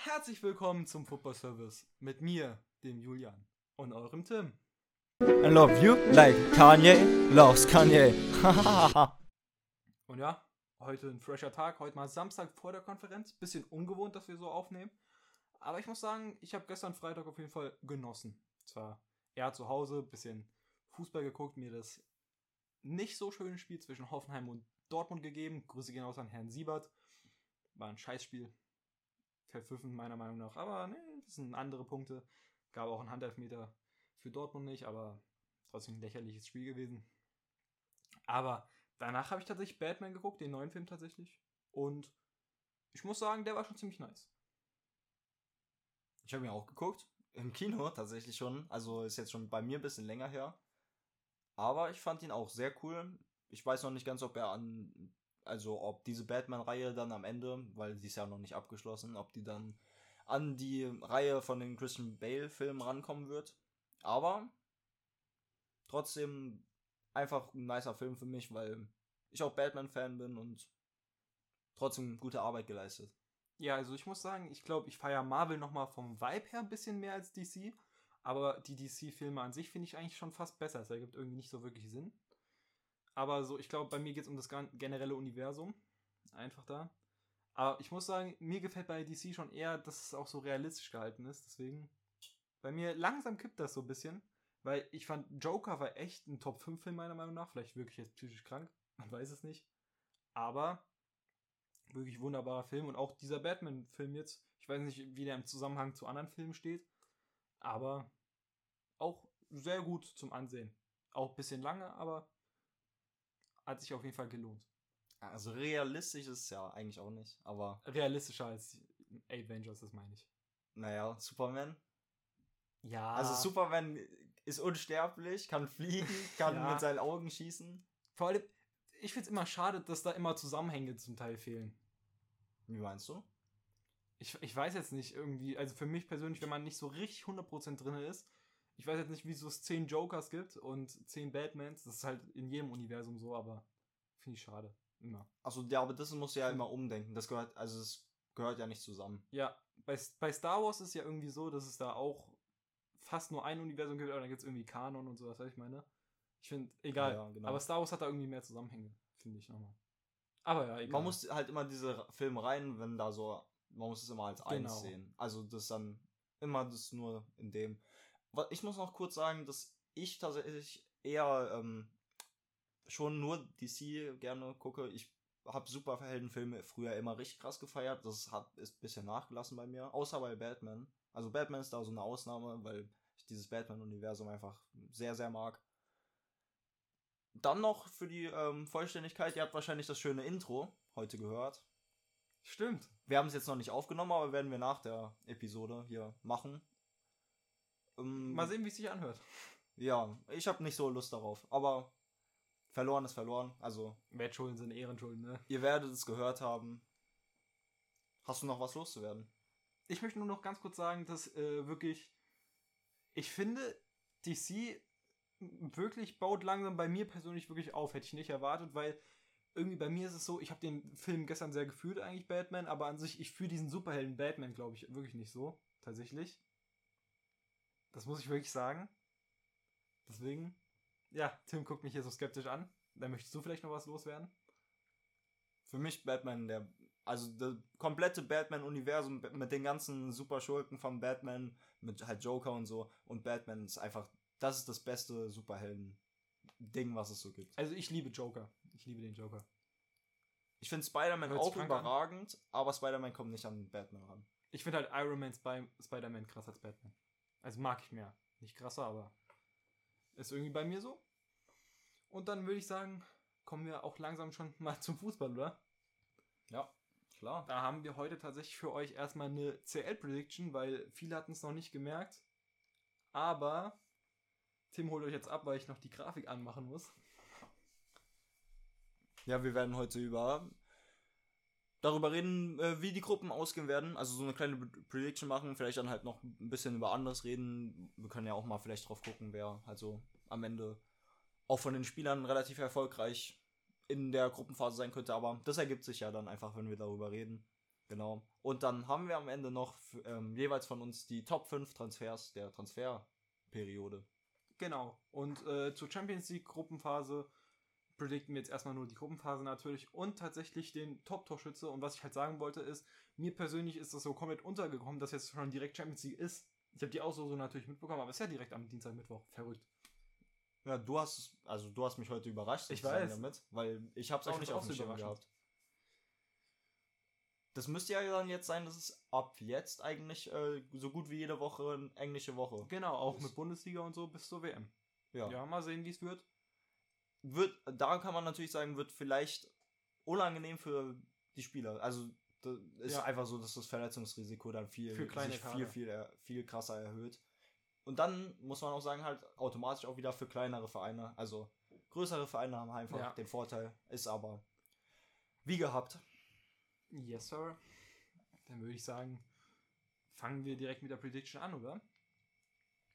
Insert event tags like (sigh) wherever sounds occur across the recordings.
Herzlich willkommen zum Football Service mit mir, dem Julian und eurem Tim. I love you like Kanye loves Kanye. (laughs) Und ja, heute ein fresher Tag, heute mal Samstag vor der Konferenz. Bisschen ungewohnt, dass wir so aufnehmen. Aber ich muss sagen, ich habe gestern Freitag auf jeden Fall genossen. Zwar eher zu Hause, bisschen Fußball geguckt, mir das nicht so schöne Spiel zwischen Hoffenheim und Dortmund gegeben. Grüße gehen aus an Herrn Siebert. War ein Scheißspiel. Verpfiffen meiner Meinung nach. Aber nee, das sind andere Punkte. Gab auch einen Handelfmeter für Dortmund nicht, aber trotzdem ein lächerliches Spiel gewesen. Aber danach habe ich tatsächlich Batman geguckt, den neuen Film tatsächlich. Und ich muss sagen, der war schon ziemlich nice. Ich habe mir auch geguckt. Im Kino tatsächlich schon. Also ist jetzt schon bei mir ein bisschen länger her. Aber ich fand ihn auch sehr cool. Ich weiß noch nicht ganz, ob er an. Also ob diese Batman-Reihe dann am Ende, weil die ist ja noch nicht abgeschlossen, ob die dann an die Reihe von den Christian Bale-Filmen rankommen wird. Aber trotzdem einfach ein nicer Film für mich, weil ich auch Batman-Fan bin und trotzdem gute Arbeit geleistet. Ja, also ich muss sagen, ich glaube, ich feiere Marvel nochmal vom Vibe her ein bisschen mehr als DC. Aber die DC-Filme an sich finde ich eigentlich schon fast besser. Es ergibt irgendwie nicht so wirklich Sinn. Aber so, ich glaube, bei mir geht es um das generelle Universum. Einfach da. Aber ich muss sagen, mir gefällt bei DC schon eher, dass es auch so realistisch gehalten ist. Deswegen, bei mir langsam kippt das so ein bisschen. Weil ich fand, Joker war echt ein Top-5-Film meiner Meinung nach. Vielleicht wirklich jetzt psychisch krank. Man weiß es nicht. Aber wirklich wunderbarer Film. Und auch dieser Batman-Film jetzt. Ich weiß nicht, wie der im Zusammenhang zu anderen Filmen steht. Aber auch sehr gut zum Ansehen. Auch ein bisschen lange, aber hat sich auf jeden Fall gelohnt. Also realistisch ist es ja eigentlich auch nicht, aber. Realistischer als Avengers, das meine ich. Naja, Superman. Ja. Also Superman ist unsterblich, kann fliegen, (laughs) kann ja. mit seinen Augen schießen. Vor allem, ich finde es immer schade, dass da immer Zusammenhänge zum Teil fehlen. Wie meinst du? Ich, ich weiß jetzt nicht irgendwie, also für mich persönlich, wenn man nicht so richtig 100% drin ist, ich weiß jetzt nicht, wieso es 10 Jokers gibt und 10 Batmans, das ist halt in jedem Universum so, aber finde ich schade. Immer. Also ja, aber das muss ja immer umdenken. Das gehört, also es gehört ja nicht zusammen. Ja, bei, bei Star Wars ist ja irgendwie so, dass es da auch fast nur ein Universum gibt, aber dann gibt es irgendwie Kanon und sowas, was ich meine. Ich finde, egal. Ja, ja, genau. Aber Star Wars hat da irgendwie mehr Zusammenhänge, finde ich nochmal. Aber ja, egal. Man muss halt immer diese Filme rein, wenn da so, man muss es immer als eins genau. sehen. Also das dann immer das nur in dem. Ich muss noch kurz sagen, dass ich tatsächlich eher ähm, schon nur DC gerne gucke. Ich habe Superheldenfilme früher immer richtig krass gefeiert. Das hat ist ein bisschen nachgelassen bei mir, außer bei Batman. Also Batman ist da so eine Ausnahme, weil ich dieses Batman-Universum einfach sehr, sehr mag. Dann noch für die ähm, Vollständigkeit, ihr habt wahrscheinlich das schöne Intro heute gehört. Stimmt. Wir haben es jetzt noch nicht aufgenommen, aber werden wir nach der Episode hier machen. Ähm, Mal sehen, wie es sich anhört. Ja, ich habe nicht so Lust darauf, aber verloren ist verloren. Also. Wettschulden sind Ehrenschulden, ne? Ihr werdet es gehört haben. Hast du noch was loszuwerden? Ich möchte nur noch ganz kurz sagen, dass äh, wirklich. Ich finde, DC wirklich baut langsam bei mir persönlich wirklich auf. Hätte ich nicht erwartet, weil irgendwie bei mir ist es so, ich habe den Film gestern sehr gefühlt, eigentlich Batman, aber an sich, ich fühle diesen Superhelden Batman, glaube ich, wirklich nicht so. Tatsächlich. Das muss ich wirklich sagen. Deswegen, ja, Tim guckt mich hier so skeptisch an. Da möchtest du vielleicht noch was loswerden? Für mich Batman, der, also das komplette Batman-Universum mit den ganzen Superschurken von Batman, mit halt Joker und so, und Batman ist einfach, das ist das beste Superhelden-Ding, was es so gibt. Also ich liebe Joker. Ich liebe den Joker. Ich finde Spider-Man auch überragend, an. aber Spider-Man kommt nicht an Batman ran. Ich finde halt Iron Man Spy Spider-Man krasser als Batman. Also mag ich mehr. Nicht krasser, aber ist irgendwie bei mir so. Und dann würde ich sagen, kommen wir auch langsam schon mal zum Fußball, oder? Ja, klar. Da haben wir heute tatsächlich für euch erstmal eine CL-Prediction, weil viele hatten es noch nicht gemerkt. Aber Tim holt euch jetzt ab, weil ich noch die Grafik anmachen muss. Ja, wir werden heute über darüber reden, äh, wie die Gruppen ausgehen werden. Also so eine kleine Prediction machen, vielleicht dann halt noch ein bisschen über anderes reden. Wir können ja auch mal vielleicht drauf gucken, wer also am Ende auch von den Spielern relativ erfolgreich in der Gruppenphase sein könnte. Aber das ergibt sich ja dann einfach, wenn wir darüber reden. Genau. Und dann haben wir am Ende noch ähm, jeweils von uns die Top 5 Transfers der Transferperiode. Genau. Und äh, zur Champions League Gruppenphase predikten wir jetzt erstmal nur die Gruppenphase natürlich und tatsächlich den Top-Torschütze. Und was ich halt sagen wollte ist, mir persönlich ist das so komplett untergekommen, dass jetzt schon direkt Champions League ist. Ich habe die Auslosung natürlich mitbekommen, aber es ist ja direkt am Dienstag, Mittwoch. Verrückt. Ja, du hast, also du hast mich heute überrascht. Ich weiß. Damit, weil ich habe es auch nicht auf dem Schirm gehabt. Das müsste ja dann jetzt sein, dass es ab jetzt eigentlich äh, so gut wie jede Woche eine englische Woche. Genau, auch ist. mit Bundesliga und so bis zur WM. Ja. Ja, mal sehen, wie es wird. Wird, da kann man natürlich sagen, wird vielleicht unangenehm für die Spieler. Also das ist ja. einfach so, dass das Verletzungsrisiko dann viel, sich viel, viel, viel krasser erhöht. Und dann muss man auch sagen, halt automatisch auch wieder für kleinere Vereine. Also größere Vereine haben einfach ja. den Vorteil, ist aber wie gehabt. Yes, Sir. Dann würde ich sagen, fangen wir direkt mit der Prediction an, oder?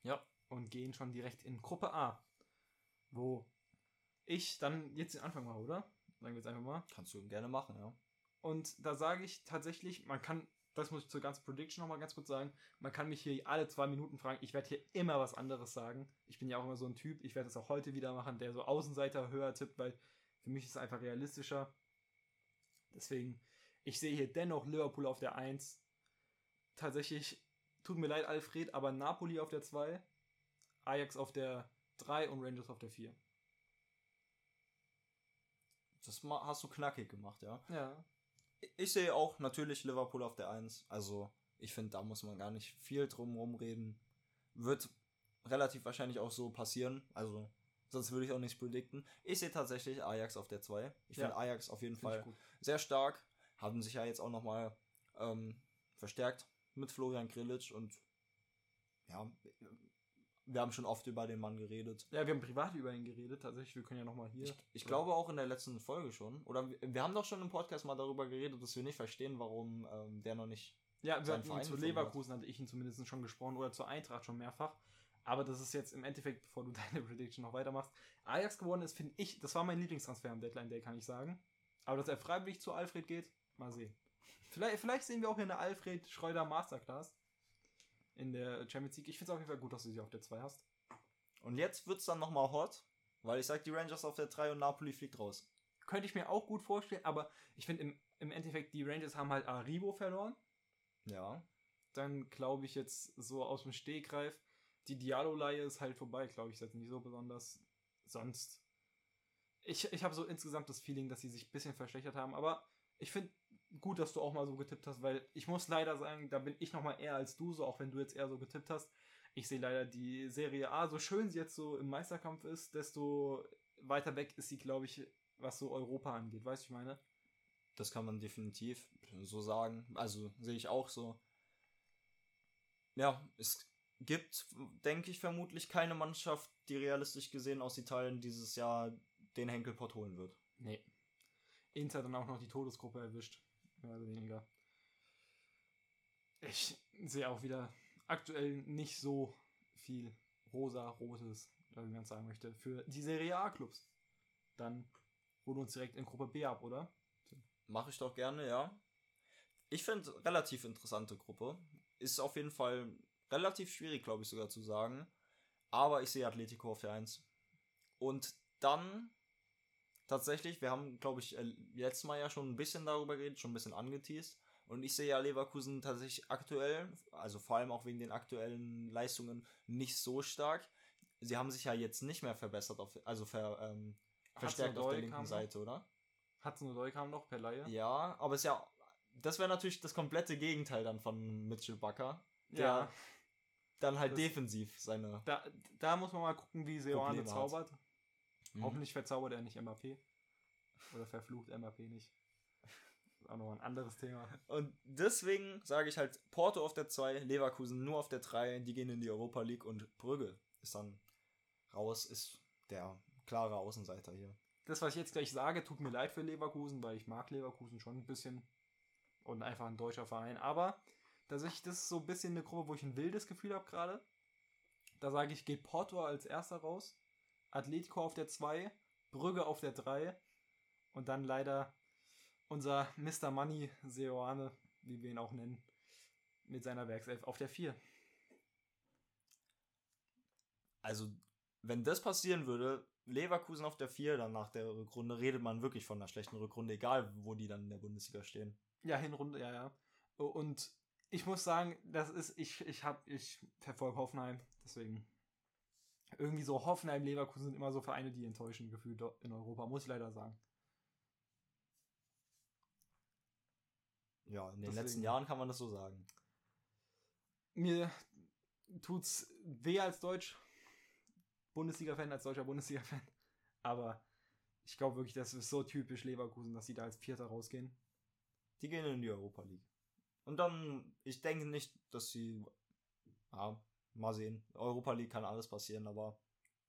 Ja. Und gehen schon direkt in Gruppe A. Wo ich dann jetzt den Anfang mache, oder? Sagen wir jetzt einfach mal. Kannst du gerne machen, ja. Und da sage ich tatsächlich, man kann, das muss ich zur ganzen Prediction nochmal ganz kurz sagen, man kann mich hier alle zwei Minuten fragen. Ich werde hier immer was anderes sagen. Ich bin ja auch immer so ein Typ, ich werde es auch heute wieder machen, der so Außenseiter höher tippt, weil für mich ist es einfach realistischer. Deswegen ich sehe hier dennoch Liverpool auf der 1. Tatsächlich, tut mir leid, Alfred, aber Napoli auf der 2, Ajax auf der 3 und Rangers auf der 4. Das hast du knackig gemacht, ja? Ja. Ich sehe auch natürlich Liverpool auf der 1. Also, ich finde, da muss man gar nicht viel drum reden. Wird relativ wahrscheinlich auch so passieren. Also, sonst würde ich auch nichts predikten. Ich sehe tatsächlich Ajax auf der 2. Ich ja. finde Ajax auf jeden Fall sehr stark haben sich ja jetzt auch nochmal ähm, verstärkt mit Florian Grillitsch und ja, wir haben schon oft über den Mann geredet. Ja, wir haben privat über ihn geredet, tatsächlich. Wir können ja nochmal hier. Ich, ich glaube auch in der letzten Folge schon. Oder wir, wir, haben doch schon im Podcast mal darüber geredet, dass wir nicht verstehen, warum ähm, der noch nicht. Ja, wir hatten zu Leverkusen, hat. hatte ich ihn zumindest schon gesprochen, oder zur Eintracht schon mehrfach. Aber das ist jetzt im Endeffekt, bevor du (laughs) deine Prediction noch weitermachst. Ajax geworden ist, finde ich, das war mein Lieblingstransfer am Deadline Day, kann ich sagen. Aber dass er freiwillig zu Alfred geht, Mal sehen. Vielleicht, vielleicht sehen wir auch hier eine Alfred Schreuder Masterclass in der Champions League. Ich finde es auf jeden Fall gut, dass du sie auf der 2 hast. Und jetzt wird es dann nochmal hot, weil ich sage, die Rangers auf der 3 und Napoli fliegt raus. Könnte ich mir auch gut vorstellen, aber ich finde im, im Endeffekt, die Rangers haben halt Aribo verloren. Ja. Dann glaube ich jetzt so aus dem Stegreif, die Diallo-Leihe ist halt vorbei, glaube ich, ist jetzt nicht so besonders. Sonst. Ich, ich habe so insgesamt das Feeling, dass sie sich ein bisschen verschlechtert haben, aber ich finde gut, dass du auch mal so getippt hast, weil ich muss leider sagen, da bin ich noch mal eher als du, so auch wenn du jetzt eher so getippt hast. Ich sehe leider die Serie A, so schön sie jetzt so im Meisterkampf ist, desto weiter weg ist sie, glaube ich, was so Europa angeht. Weißt du, ich meine? Das kann man definitiv so sagen. Also sehe ich auch so. Ja, es gibt, denke ich, vermutlich keine Mannschaft, die realistisch gesehen aus Italien dieses Jahr den Henkelpott holen wird. Nee. Inter dann auch noch die Todesgruppe erwischt mehr oder weniger. Ich sehe auch wieder aktuell nicht so viel rosa-rotes, wie man sagen möchte, für die Serie A-Clubs. Dann holen wir uns direkt in Gruppe B ab, oder? Mache ich doch gerne, ja. Ich finde relativ interessante Gruppe. Ist auf jeden Fall relativ schwierig, glaube ich sogar zu sagen. Aber ich sehe Atletico auf der 1. Und dann tatsächlich, wir haben, glaube ich, äh, letztes Mal ja schon ein bisschen darüber geredet, schon ein bisschen angeteased. Und ich sehe ja Leverkusen tatsächlich aktuell, also vor allem auch wegen den aktuellen Leistungen, nicht so stark. Sie haben sich ja jetzt nicht mehr verbessert, auf, also ver, ähm, verstärkt auf der linken Seite, oder? Hudson-Odoi kam noch per Laie. Ja, aber ist ja, das wäre natürlich das komplette Gegenteil dann von Mitchell Bucker. Der ja. dann halt das, defensiv seine. Da, da muss man mal gucken, wie Seoane zaubert. Mhm. Hoffentlich verzaubert er nicht MAP. Oder verflucht MAP nicht. Ist auch noch ein anderes Thema. Und deswegen sage ich halt Porto auf der 2, Leverkusen nur auf der 3, die gehen in die Europa League und Brügge ist dann raus, ist der klare Außenseiter hier. Das, was ich jetzt gleich sage, tut mir leid für Leverkusen, weil ich mag Leverkusen schon ein bisschen. Und einfach ein deutscher Verein. Aber tatsächlich, das ist so ein bisschen eine Gruppe, wo ich ein wildes Gefühl habe gerade. Da sage ich, geht Porto als erster raus. Atletico auf der 2, Brügge auf der 3 und dann leider unser Mr. Money Seoane wie wir ihn auch nennen, mit seiner Werkself auf der 4. Also, wenn das passieren würde, Leverkusen auf der 4, dann nach der Rückrunde, redet man wirklich von einer schlechten Rückrunde, egal wo die dann in der Bundesliga stehen. Ja, Hinrunde, ja, ja. Und ich muss sagen, das ist, ich, ich hab, ich verfolge Hoffenheim, deswegen. Irgendwie so Hoffenheim, Leverkusen sind immer so Vereine, die enttäuschen gefühlt in Europa, muss ich leider sagen. Ja, in den deswegen. letzten Jahren kann man das so sagen. Mir tut's weh als Deutsch, Bundesliga-Fan, als deutscher Bundesliga-Fan. (laughs) Aber ich glaube wirklich, das ist so typisch Leverkusen, dass sie da als Vierter rausgehen. Die gehen in die Europa League. Und dann, ich denke nicht, dass sie, ja, mal sehen. Europa League kann alles passieren, aber.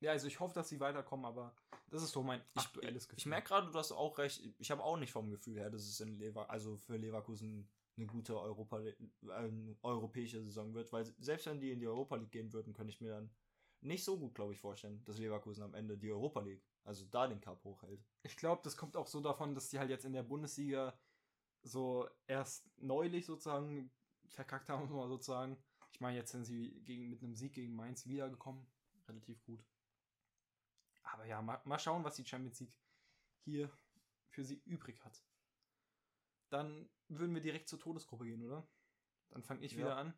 Ja, also ich hoffe, dass sie weiterkommen, aber das ist so mein aktuelles Gefühl. Ich merke gerade, du hast auch recht. Ich habe auch nicht vom Gefühl her, dass es in Lever also für Leverkusen eine gute Europa äh, europäische Saison wird, weil selbst wenn die in die Europa League gehen würden, könnte ich mir dann nicht so gut, glaube ich, vorstellen, dass Leverkusen am Ende die Europa League, also da den Cup hochhält. Ich glaube, das kommt auch so davon, dass die halt jetzt in der Bundesliga so erst neulich sozusagen verkackt haben, (laughs) mal sozusagen. Ich meine, jetzt sind sie gegen, mit einem Sieg gegen Mainz wiedergekommen. Relativ gut. Aber ja, mal, mal schauen, was die Champions League hier für sie übrig hat. Dann würden wir direkt zur Todesgruppe gehen, oder? Dann fange ich ja. wieder an.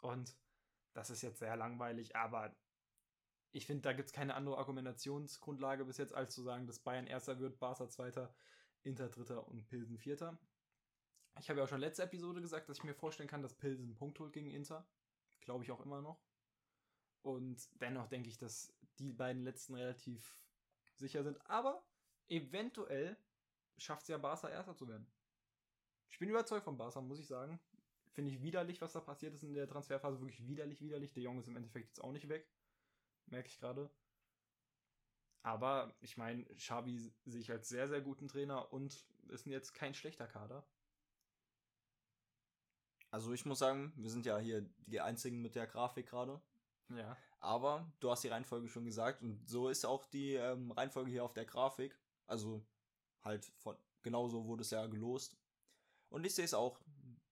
Und das ist jetzt sehr langweilig, aber ich finde, da gibt es keine andere Argumentationsgrundlage bis jetzt, als zu sagen, dass Bayern Erster wird, Barca Zweiter, Inter Dritter und Pilsen Vierter. Ich habe ja auch schon letzte Episode gesagt, dass ich mir vorstellen kann, dass Pilsen einen Punkt holt gegen Inter. Glaube ich auch immer noch. Und dennoch denke ich, dass die beiden letzten relativ sicher sind. Aber eventuell schafft es ja Barca Erster zu werden. Ich bin überzeugt von Barca, muss ich sagen. Finde ich widerlich, was da passiert ist in der Transferphase. Wirklich widerlich, widerlich. Der Junge ist im Endeffekt jetzt auch nicht weg merke ich gerade. Aber ich meine, Xavi sehe ich als sehr, sehr guten Trainer und ist jetzt kein schlechter Kader. Also ich muss sagen, wir sind ja hier die einzigen mit der Grafik gerade. Ja. Aber du hast die Reihenfolge schon gesagt und so ist auch die ähm, Reihenfolge hier auf der Grafik. Also halt von genauso wurde es ja gelost. Und ich sehe es auch.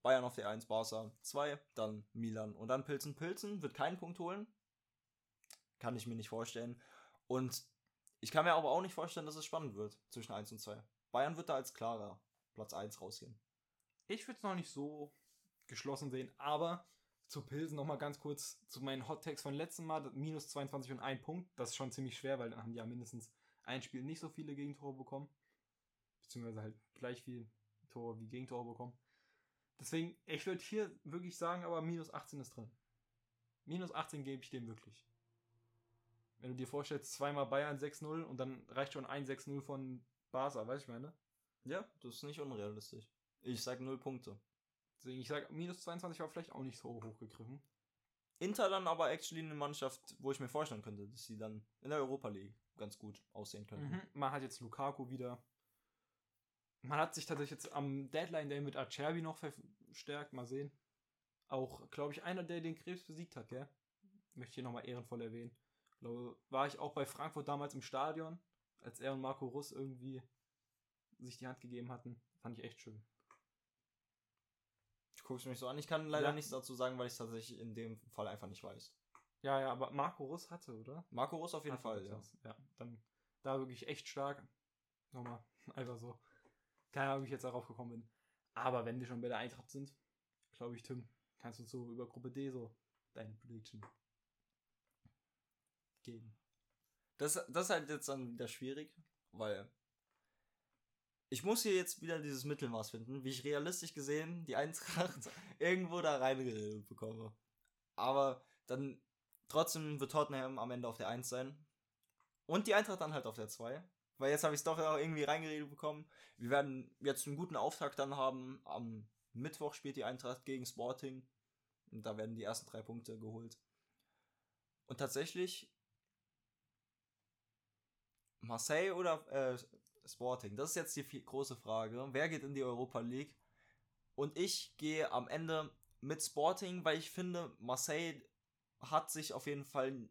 Bayern auf der 1, Barca 2, dann Milan und dann Pilzen. Pilzen wird keinen Punkt holen, kann ich mir nicht vorstellen. Und ich kann mir aber auch nicht vorstellen, dass es spannend wird zwischen 1 und 2. Bayern wird da als klarer Platz 1 rausgehen. Ich würde es noch nicht so geschlossen sehen, aber zu Pilsen nochmal ganz kurz zu meinen Hot Takes von letztem Mal. Minus 22 und 1 Punkt. Das ist schon ziemlich schwer, weil dann haben die ja mindestens ein Spiel nicht so viele Gegentore bekommen. Beziehungsweise halt gleich viel Tore wie Gegentore bekommen. Deswegen, ich würde hier wirklich sagen, aber minus 18 ist drin. Minus 18 gebe ich dem wirklich. Wenn du dir vorstellst, zweimal Bayern 6-0 und dann reicht schon ein 6-0 von Barca, weißt du, ich meine? Ja, das ist nicht unrealistisch. Ich sag 0 Punkte. Deswegen, ich sag, minus 22 war vielleicht auch nicht so hoch gegriffen. Inter dann aber actually eine Mannschaft, wo ich mir vorstellen könnte, dass sie dann in der Europa League ganz gut aussehen könnten. Mhm. Man hat jetzt Lukaku wieder. Man hat sich tatsächlich jetzt am Deadline Day mit Acerbi noch verstärkt. Mal sehen. Auch, glaube ich, einer, der den Krebs besiegt hat, gell? Möchte ich hier nochmal ehrenvoll erwähnen glaube, war ich auch bei Frankfurt damals im Stadion, als er und Marco Russ irgendwie sich die Hand gegeben hatten. Fand ich echt schön. Du guckst mich so an. Ich kann leider ja. nichts dazu sagen, weil ich es tatsächlich in dem Fall einfach nicht weiß. Ja, ja, aber Marco Russ hatte, oder? Marco Russ auf jeden hatte Fall, ja. Ja, dann da wirklich echt stark. Nochmal, (laughs) einfach so. Keine Ahnung, wie ich jetzt darauf gekommen bin. Aber wenn wir schon bei der Eintracht sind, glaube ich, Tim, kannst du so über Gruppe D so deine Prediction geben. Das, das ist halt jetzt dann wieder schwierig, weil ich muss hier jetzt wieder dieses Mittelmaß finden, wie ich realistisch gesehen die Eintracht (laughs) irgendwo da reingeredet bekomme. Aber dann trotzdem wird Tottenham am Ende auf der 1 sein. Und die Eintracht dann halt auf der 2. Weil jetzt habe ich es doch auch irgendwie reingeredet bekommen. Wir werden jetzt einen guten Auftakt dann haben. Am Mittwoch spielt die Eintracht gegen Sporting. Und da werden die ersten drei Punkte geholt. Und tatsächlich Marseille oder äh, Sporting? Das ist jetzt die große Frage. Wer geht in die Europa League? Und ich gehe am Ende mit Sporting, weil ich finde, Marseille hat sich auf jeden Fall,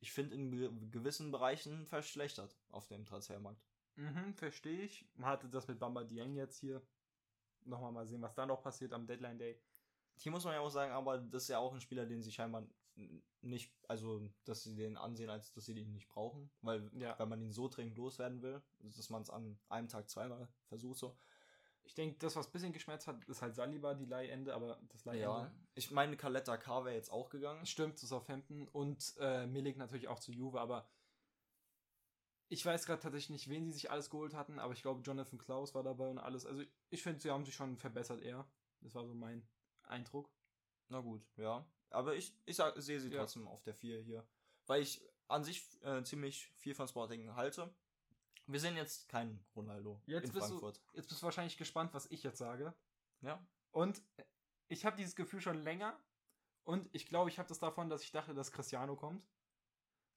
ich finde, in gewissen Bereichen verschlechtert auf dem Transfermarkt. Mhm, verstehe ich. Man hatte das mit Bamba Dieng jetzt hier nochmal mal sehen, was da noch passiert am Deadline Day. Hier muss man ja auch sagen, aber das ist ja auch ein Spieler, den sie scheinbar nicht, also dass sie den ansehen, als dass sie den nicht brauchen, weil ja. wenn man ihn so dringend loswerden will, dass man es an einem Tag zweimal versucht so. Ich denke, das, was ein bisschen geschmerzt hat, ist halt Saliba, die Leihende, aber das Leihende. Ja, ich meine, Caletta K wäre jetzt auch gegangen. Stimmt, zu Southampton und äh, Milik natürlich auch zu Juve, aber ich weiß gerade tatsächlich nicht, wen sie sich alles geholt hatten, aber ich glaube, Jonathan Klaus war dabei und alles. Also ich finde, sie haben sich schon verbessert eher. Das war so mein Eindruck. Na gut, ja. Aber ich, ich sehe sie ja. trotzdem auf der 4 hier. Weil ich an sich äh, ziemlich viel von Sporting halte. Wir sehen jetzt keinen Ronaldo jetzt in Frankfurt. Du, jetzt bist du wahrscheinlich gespannt, was ich jetzt sage. Ja. Und ich habe dieses Gefühl schon länger. Und ich glaube, ich habe das davon, dass ich dachte, dass Cristiano kommt.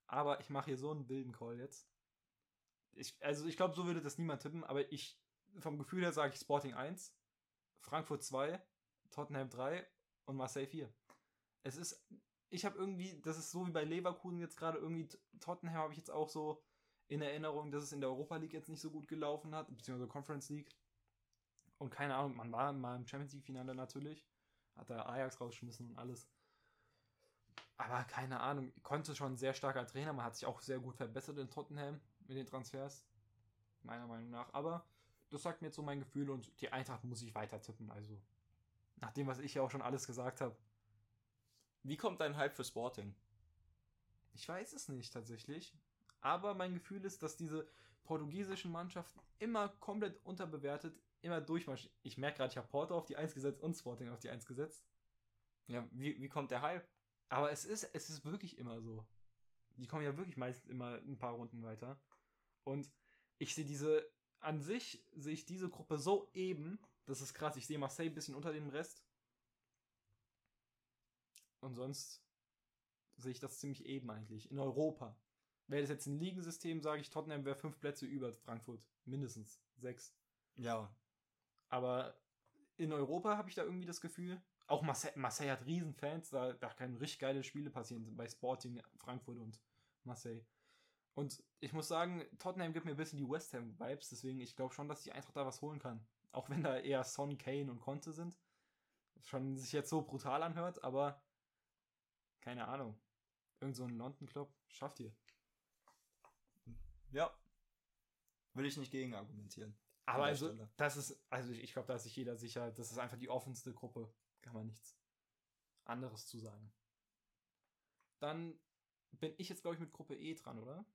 Aber ich mache hier so einen wilden Call jetzt. Ich, also ich glaube, so würde das niemand tippen, aber ich, vom Gefühl her sage ich Sporting 1, Frankfurt 2, Tottenham 3 und Marseille 4 es ist, ich habe irgendwie, das ist so wie bei Leverkusen jetzt gerade irgendwie, Tottenham habe ich jetzt auch so in Erinnerung, dass es in der Europa League jetzt nicht so gut gelaufen hat, beziehungsweise Conference League. Und keine Ahnung, man war mal im Champions League-Finale natürlich, hat da Ajax rausgeschmissen und alles. Aber keine Ahnung, konnte schon ein sehr starker Trainer, man hat sich auch sehr gut verbessert in Tottenham mit den Transfers, meiner Meinung nach. Aber das sagt mir jetzt so mein Gefühl und die Eintracht muss ich weiter tippen, also nach dem, was ich ja auch schon alles gesagt habe, wie kommt dein Hype für Sporting? Ich weiß es nicht tatsächlich. Aber mein Gefühl ist, dass diese portugiesischen Mannschaften immer komplett unterbewertet, immer durchmarschieren. Ich merke gerade, ich habe Porto auf die 1 gesetzt und Sporting auf die 1 gesetzt. Ja, wie, wie kommt der Hype? Aber es ist, es ist wirklich immer so. Die kommen ja wirklich meistens immer ein paar Runden weiter. Und ich sehe diese, an sich sehe ich diese Gruppe so eben, das ist krass. Ich sehe Marseille ein bisschen unter dem Rest. Und sonst sehe ich das ziemlich eben eigentlich. In Europa. Wäre das jetzt ein Ligensystem, sage ich, Tottenham wäre fünf Plätze über Frankfurt. Mindestens. Sechs. Ja. Aber in Europa habe ich da irgendwie das Gefühl, auch Marseille, Marseille hat Riesenfans, da, da können richtig geile Spiele passieren bei Sporting, Frankfurt und Marseille. Und ich muss sagen, Tottenham gibt mir ein bisschen die West Ham-Vibes, deswegen ich glaube schon, dass die Eintracht da was holen kann. Auch wenn da eher Son, Kane und Conte sind. Schon sich jetzt so brutal anhört, aber keine Ahnung. Irgend so ein London Club schafft ihr. Ja. Will ich nicht gegen argumentieren. Aber also, Stelle. das ist, also ich, ich glaube, da ist sich jeder sicher, das ist einfach die offenste Gruppe. Kann man nichts anderes zu sagen. Dann bin ich jetzt, glaube ich, mit Gruppe E dran, oder?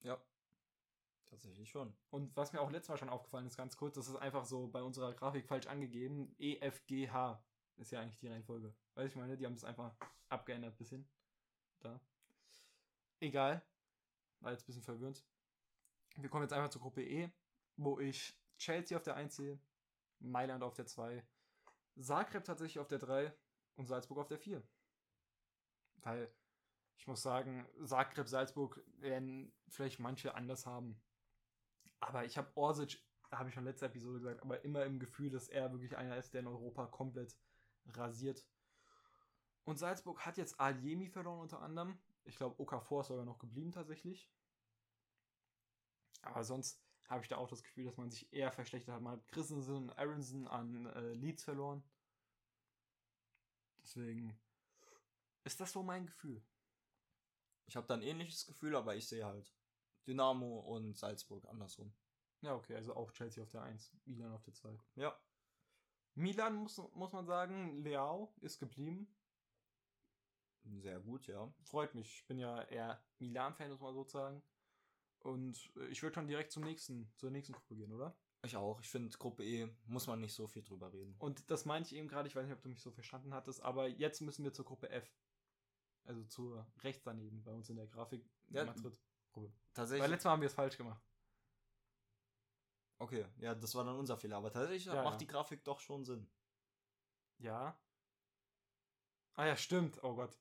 Ja. Tatsächlich schon. Und was mir auch letztes Mal schon aufgefallen ist, ganz kurz, das ist einfach so bei unserer Grafik falsch angegeben. E, F, G, H ist ja eigentlich die Reihenfolge. Weiß ich meine, die haben es einfach abgeändert bisschen. Da. Egal. War jetzt ein bisschen verwirrend. Wir kommen jetzt einfach zur Gruppe E, wo ich Chelsea auf der 1 sehe, Mailand auf der 2, Zagreb tatsächlich auf der 3 und Salzburg auf der 4. Weil ich muss sagen, Zagreb, Salzburg werden vielleicht manche anders haben. Aber ich habe Orsic, habe ich schon letzte Episode gesagt, aber immer im Gefühl, dass er wirklich einer ist, der in Europa komplett rasiert. Und Salzburg hat jetzt Aljemi verloren unter anderem. Ich glaube, Okafor ist sogar noch geblieben tatsächlich. Aber sonst habe ich da auch das Gefühl, dass man sich eher verschlechtert hat. Man hat Christensen und Aronson an äh, Leeds verloren. Deswegen ist das so mein Gefühl. Ich habe da ein ähnliches Gefühl, aber ich sehe halt Dynamo und Salzburg andersrum. Ja, okay, also auch Chelsea auf der 1, Milan auf der 2. Ja. Milan muss, muss man sagen, Leao ist geblieben. Sehr gut, ja. Freut mich. Ich bin ja eher Milan-Fan, muss man so sagen. Und äh, ich würde schon direkt zum nächsten, zur nächsten Gruppe gehen, oder? Ich auch. Ich finde, Gruppe E muss man nicht so viel drüber reden. Und das meinte ich eben gerade, ich weiß nicht, ob du mich so verstanden hattest, aber jetzt müssen wir zur Gruppe F. Also zur rechts daneben, bei uns in der Grafik. Ja, Madrid-Gruppe. Tatsächlich. Weil letztes Mal haben wir es falsch gemacht. Okay, ja, das war dann unser Fehler. Aber tatsächlich ja, macht ja. die Grafik doch schon Sinn. Ja. Ah ja, stimmt. Oh Gott.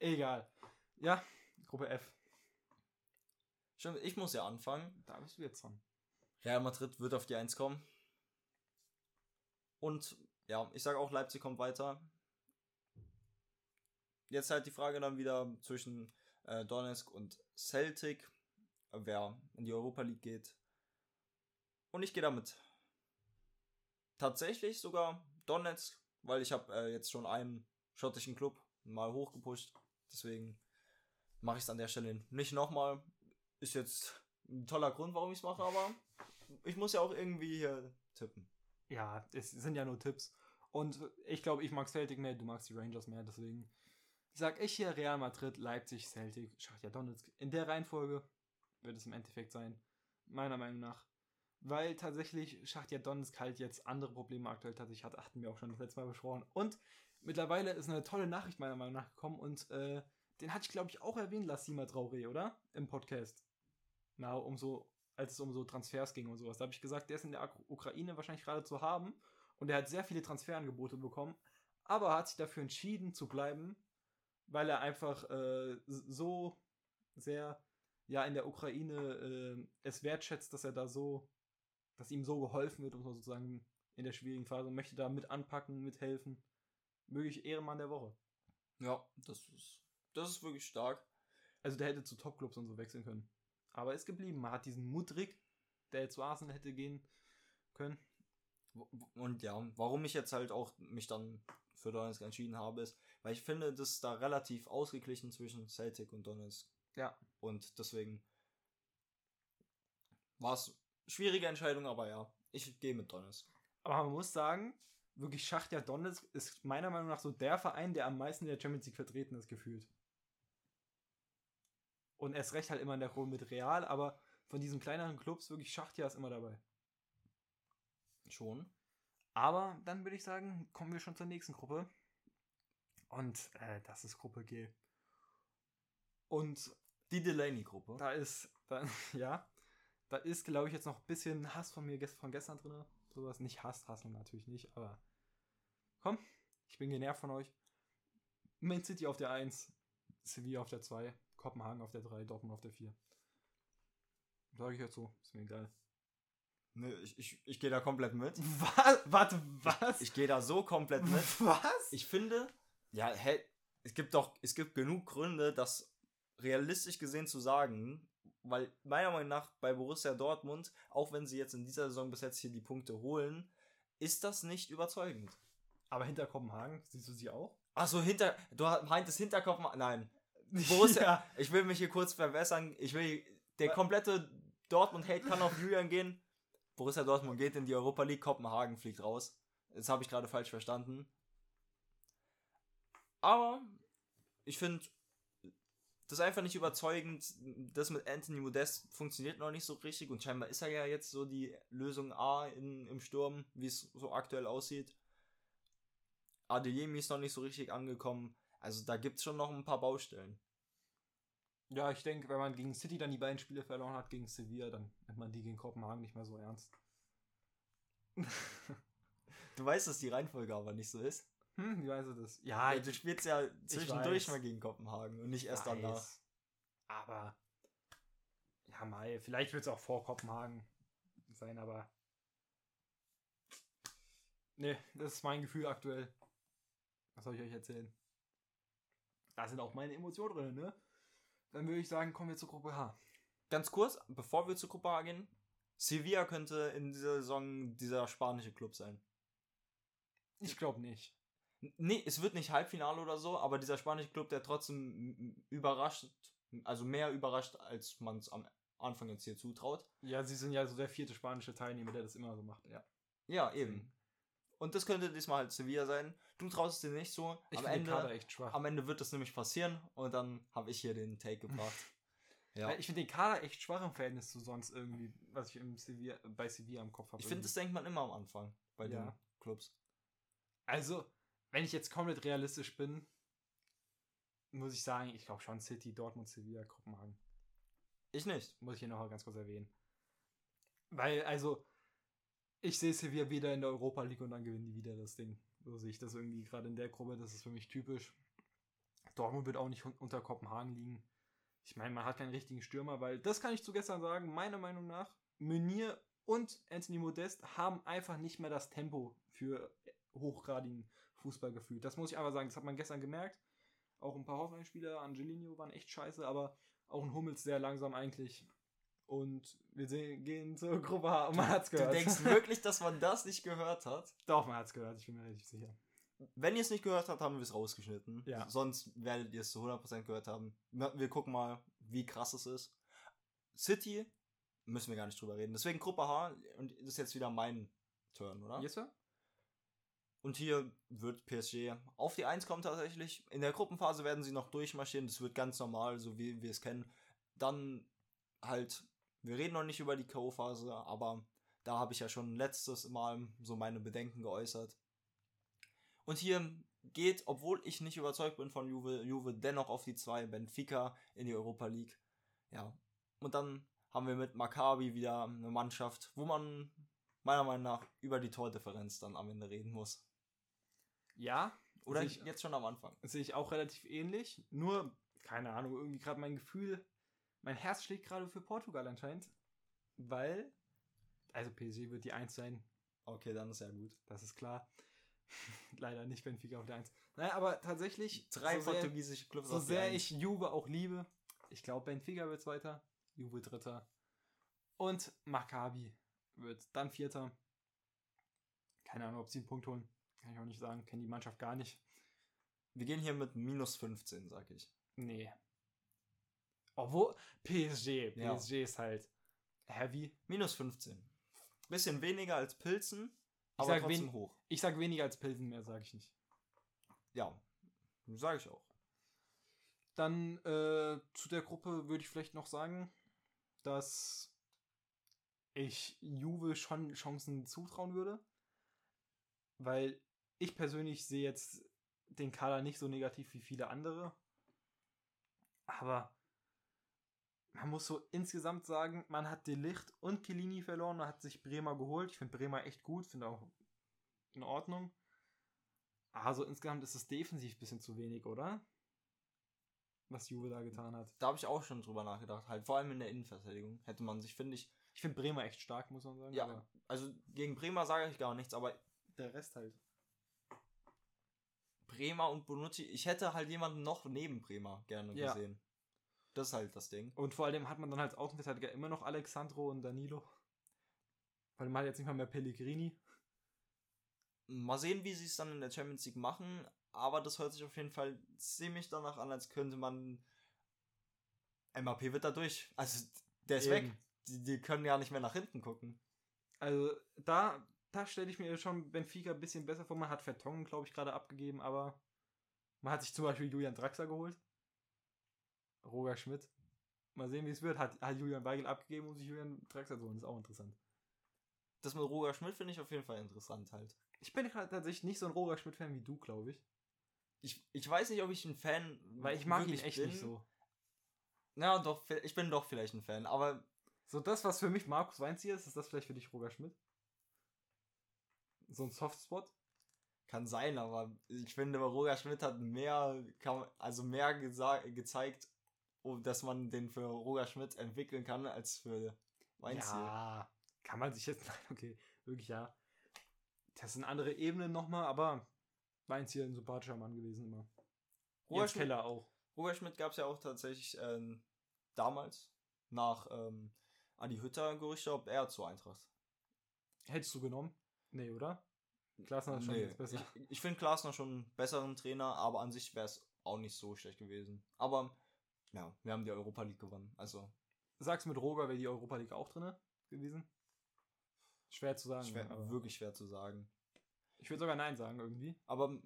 Egal. Ja, Gruppe F. Stimmt, ich muss ja anfangen. Da bist du jetzt dran. Real Madrid wird auf die 1 kommen. Und ja, ich sage auch, Leipzig kommt weiter. Jetzt halt die Frage dann wieder zwischen äh, Donetsk und Celtic, wer in die Europa League geht. Und ich gehe damit tatsächlich sogar Donetsk, weil ich habe äh, jetzt schon einen schottischen Club mal hochgepusht. Deswegen mache ich es an der Stelle nicht nochmal. Ist jetzt ein toller Grund, warum ich es mache, aber ich muss ja auch irgendwie hier tippen. Ja, es sind ja nur Tipps. Und ich glaube, ich mag Celtic mehr, du magst die Rangers mehr, deswegen sag ich hier Real Madrid, Leipzig, Celtic, Schachtja Donetsk. In der Reihenfolge wird es im Endeffekt sein, meiner Meinung nach. Weil tatsächlich Schachtja Donetsk halt jetzt andere Probleme aktuell tatsächlich hat, achten wir auch schon das letzte Mal besprochen. Und mittlerweile ist eine tolle Nachricht meiner Meinung nach gekommen und äh, den hatte ich glaube ich auch erwähnt, Lassima Traoré, oder? Im Podcast. Na, um so, als es um so Transfers ging und sowas. Da habe ich gesagt, der ist in der Ukraine wahrscheinlich gerade zu haben und er hat sehr viele Transferangebote bekommen, aber hat sich dafür entschieden zu bleiben, weil er einfach äh, so sehr ja in der Ukraine äh, es wertschätzt, dass er da so, dass ihm so geholfen wird, um sozusagen in der schwierigen Phase und möchte da mit anpacken, mithelfen. Möglich Ehrenmann der Woche. Ja, das ist, das ist wirklich stark. Also der hätte zu Topclubs und so wechseln können. Aber ist geblieben. Man hat diesen Mudrik, der jetzt zu Arsenal hätte gehen können. Und ja, warum ich jetzt halt auch mich dann für Donetsk entschieden habe, ist, weil ich finde, das ist da relativ ausgeglichen zwischen Celtic und Donetsk. Ja. Und deswegen war es schwierige Entscheidung, aber ja, ich gehe mit Donetsk. Aber man muss sagen, wirklich Schachtja Donetsk ist meiner Meinung nach so der Verein, der am meisten in der Champions League vertreten ist, gefühlt. Und erst recht halt immer in der Gruppe mit Real, aber von diesen kleineren Clubs wirklich Schachtja ist immer dabei. Schon. Aber dann würde ich sagen, kommen wir schon zur nächsten Gruppe. Und äh, das ist Gruppe G. Und die Delaney-Gruppe. Da ist, da, (laughs) ja, da ist, glaube ich, jetzt noch ein bisschen Hass von mir von gestern drin. Sowas. Nicht Hass, Hassen natürlich nicht, aber komm, ich bin genervt von euch. Main City auf der 1, Sevilla auf der 2, Kopenhagen auf der 3, Dortmund auf der 4. Sage ich jetzt so, ist mir egal. Ne, ich, ich, ich gehe da komplett mit. (laughs) Was? Warte, was? Ich gehe da so komplett mit. (laughs) Was? Ich finde, ja, hä, es gibt doch, es gibt genug Gründe, das realistisch gesehen zu sagen, weil meiner Meinung nach bei Borussia Dortmund, auch wenn sie jetzt in dieser Saison bis jetzt hier die Punkte holen, ist das nicht überzeugend. Aber hinter Kopenhagen, siehst du sie auch? Achso, hinter, du meintest hinter Kopenhagen, nein. (laughs) Borussia, ja. ich will mich hier kurz verbessern, ich will, der komplette Dortmund-Hate kann auf Julian gehen, Borussia Dortmund geht in die Europa League, Kopenhagen fliegt raus. Das habe ich gerade falsch verstanden. Aber ich finde das ist einfach nicht überzeugend. Das mit Anthony Modest funktioniert noch nicht so richtig und scheinbar ist er ja jetzt so die Lösung A in, im Sturm, wie es so aktuell aussieht. Adeyemi ist noch nicht so richtig angekommen. Also da gibt es schon noch ein paar Baustellen. Ja, ich denke, wenn man gegen City dann die beiden Spiele verloren hat, gegen Sevilla, dann nimmt man die gegen Kopenhagen nicht mehr so ernst. du weißt, dass die Reihenfolge aber nicht so ist. Hm, wie weißt du das? Ja, ja du spielst ja zwischendurch mal gegen Kopenhagen und nicht erst danach. Aber ja, Mai, vielleicht wird es auch vor Kopenhagen sein, aber nee, das ist mein Gefühl aktuell. Was soll ich euch erzählen? Da sind auch meine Emotionen drin, ne? Dann würde ich sagen, kommen wir zur Gruppe H. Ganz kurz, bevor wir zur Gruppe H gehen, Sevilla könnte in dieser Saison dieser spanische Club sein. Ich glaube nicht. Nee, es wird nicht Halbfinale oder so, aber dieser spanische Club, der trotzdem überrascht, also mehr überrascht, als man es am Anfang jetzt hier zutraut. Ja, sie sind ja so der vierte spanische Teilnehmer, der das immer so macht, ja. Ja, eben. Und das könnte diesmal halt Sevilla sein. Du traust es dir nicht so. Ich am Ende, den echt schwach. Am Ende wird das nämlich passieren und dann habe ich hier den Take gebracht. (laughs) ja. Ich finde den Kader echt schwach im Verhältnis zu sonst irgendwie, was ich im Sevilla, bei Sevilla im Kopf habe. Ich finde, das denkt man immer am Anfang bei ja. den Clubs. Also, wenn ich jetzt komplett realistisch bin, muss ich sagen, ich glaube schon City, Dortmund, Sevilla, Kopenhagen. Ich nicht. Muss ich hier noch ganz kurz erwähnen. Weil, also, ich sehe Sevilla wieder in der Europa League und dann gewinnen die wieder das Ding. So sehe ich das irgendwie gerade in der Gruppe, das ist für mich typisch. Dortmund wird auch nicht unter Kopenhagen liegen. Ich meine, man hat keinen richtigen Stürmer, weil das kann ich zu gestern sagen, meiner Meinung nach, Meunier und Anthony Modest haben einfach nicht mehr das Tempo für hochgradigen Fußball gefühlt. Das muss ich einfach sagen, das hat man gestern gemerkt. Auch ein paar Hoffenheim-Spieler, Angelino waren echt scheiße, aber auch ein Hummels sehr langsam eigentlich. Und wir sehen, gehen zur Gruppe H und man hat's gehört. Du denkst wirklich, dass man das nicht gehört hat? Doch, man hat's gehört, ich bin mir relativ sicher. Wenn ihr es nicht gehört habt, haben wir es rausgeschnitten. Ja. Sonst werdet ihr es zu 100% gehört haben. Wir wir gucken mal, wie krass es ist. City müssen wir gar nicht drüber reden. Deswegen Gruppe H und das ist jetzt wieder mein Turn, oder? Yes, sir? Und hier wird PSG auf die 1 kommen tatsächlich. In der Gruppenphase werden sie noch durchmarschieren. Das wird ganz normal, so wie wir es kennen. Dann halt, wir reden noch nicht über die K.O.-Phase, aber da habe ich ja schon letztes Mal so meine Bedenken geäußert. Und hier geht, obwohl ich nicht überzeugt bin von Juve, Juve dennoch auf die 2, Benfica in die Europa League. Ja. Und dann haben wir mit Maccabi wieder eine Mannschaft, wo man meiner Meinung nach über die Tordifferenz dann am Ende reden muss. Ja. Oder ich, jetzt schon am Anfang. sehe ich auch relativ ähnlich. Nur, keine Ahnung, irgendwie gerade mein Gefühl, mein Herz schlägt gerade für Portugal anscheinend. Weil, also PSG wird die 1 sein, Okay, dann ist ja gut. das ist klar. (laughs) Leider nicht Benfica auf der 1. Naja, aber tatsächlich, Drei so sehr, portugiesische Clubs so sehr Eins. ich Juve auch liebe, ich glaube Benfica wird Zweiter, Juve Dritter und Maccabi wird dann Vierter. Keine Ahnung, ob sie einen Punkt holen. Kann ich auch nicht sagen. Kenne die Mannschaft gar nicht. Wir gehen hier mit minus 15, sag ich. Nee. Obwohl, PSG. Ja. PSG ist halt heavy. Minus 15. Bisschen weniger als Pilzen, Ich aber sag trotzdem hoch. Ich sag weniger als Pilsen, mehr sage ich nicht. Ja, sage ich auch. Dann äh, zu der Gruppe würde ich vielleicht noch sagen, dass ich Juve schon Chancen zutrauen würde. Weil ich persönlich sehe jetzt den Kader nicht so negativ wie viele andere. Aber man muss so insgesamt sagen, man hat Delicht und Chiellini verloren, man hat sich Bremer geholt. Ich finde Bremer echt gut, finde auch in Ordnung. Also insgesamt ist es defensiv ein bisschen zu wenig, oder? Was Juve da getan hat. Da habe ich auch schon drüber nachgedacht. Halt, vor allem in der Innenverteidigung hätte man sich, finde ich, Ich finde Bremer echt stark, muss man sagen. Ja. also gegen Bremer sage ich gar nichts, aber der Rest halt. Bremer und Bonucci, ich hätte halt jemanden noch neben Bremer gerne Ja. gesehen. Das ist halt das Ding. Und vor allem hat man dann als Außenverteidiger immer noch Alexandro und Danilo. Weil man hat jetzt nicht mal mehr Pellegrini. Mal sehen, wie sie es dann in der Champions League machen, aber das hört sich auf jeden Fall ziemlich danach an, als könnte man. MAP wird da durch. Also, der ist Eben. weg. Die, die können ja nicht mehr nach hinten gucken. Also da, da stelle ich mir schon Benfica ein bisschen besser vor. Man hat Vertongen, glaube ich, gerade abgegeben, aber man hat sich zum Beispiel Julian Draxler geholt. Roger Schmidt. Mal sehen, wie es wird. Hat, hat Julian Weigel abgegeben, um sich Julian Draxler zu holen. ist auch interessant. Das mit Roger Schmidt finde ich auf jeden Fall interessant halt. Ich bin gerade tatsächlich nicht so ein Roger Schmidt-Fan wie du, glaube ich. Ich, ich weiß nicht, ob ich ein Fan. Weil ich mag ihn echt bin. nicht so. Ja, doch, ich bin doch vielleicht ein Fan, aber So das, was für mich Markus Weinzieher ist, ist das vielleicht für dich Roger Schmidt? So ein Softspot? kann sein, aber ich finde, Roger Schmidt hat mehr, kann, also mehr gezeigt, oh, dass man den für Roger Schmidt entwickeln kann, als für Weinziel. Ja, kann man sich jetzt. (laughs) Okay, wirklich ja. Das sind andere Ebenen nochmal, aber Weinzieher ein sympathischer Mann gewesen immer. Roger Schmidt, Keller auch. Roger Schmidt gab es ja auch tatsächlich ähm, damals nach ähm, Adi Hütter Gerüchte, ob er zur Eintracht. Hättest du genommen? Nee, oder? Glasner ist schon Nee, jetzt besser. Ich, ich finde Glasner schon einen besseren Trainer, aber an sich wäre es auch nicht so schlecht gewesen. Aber ja, wir haben die Europa League gewonnen. Also Sagst du mit Roger wäre die Europa League auch drin gewesen? Schwer zu sagen. schwer, aber wirklich schwer zu sagen. ich würde sogar Nein sagen, irgendwie. Aber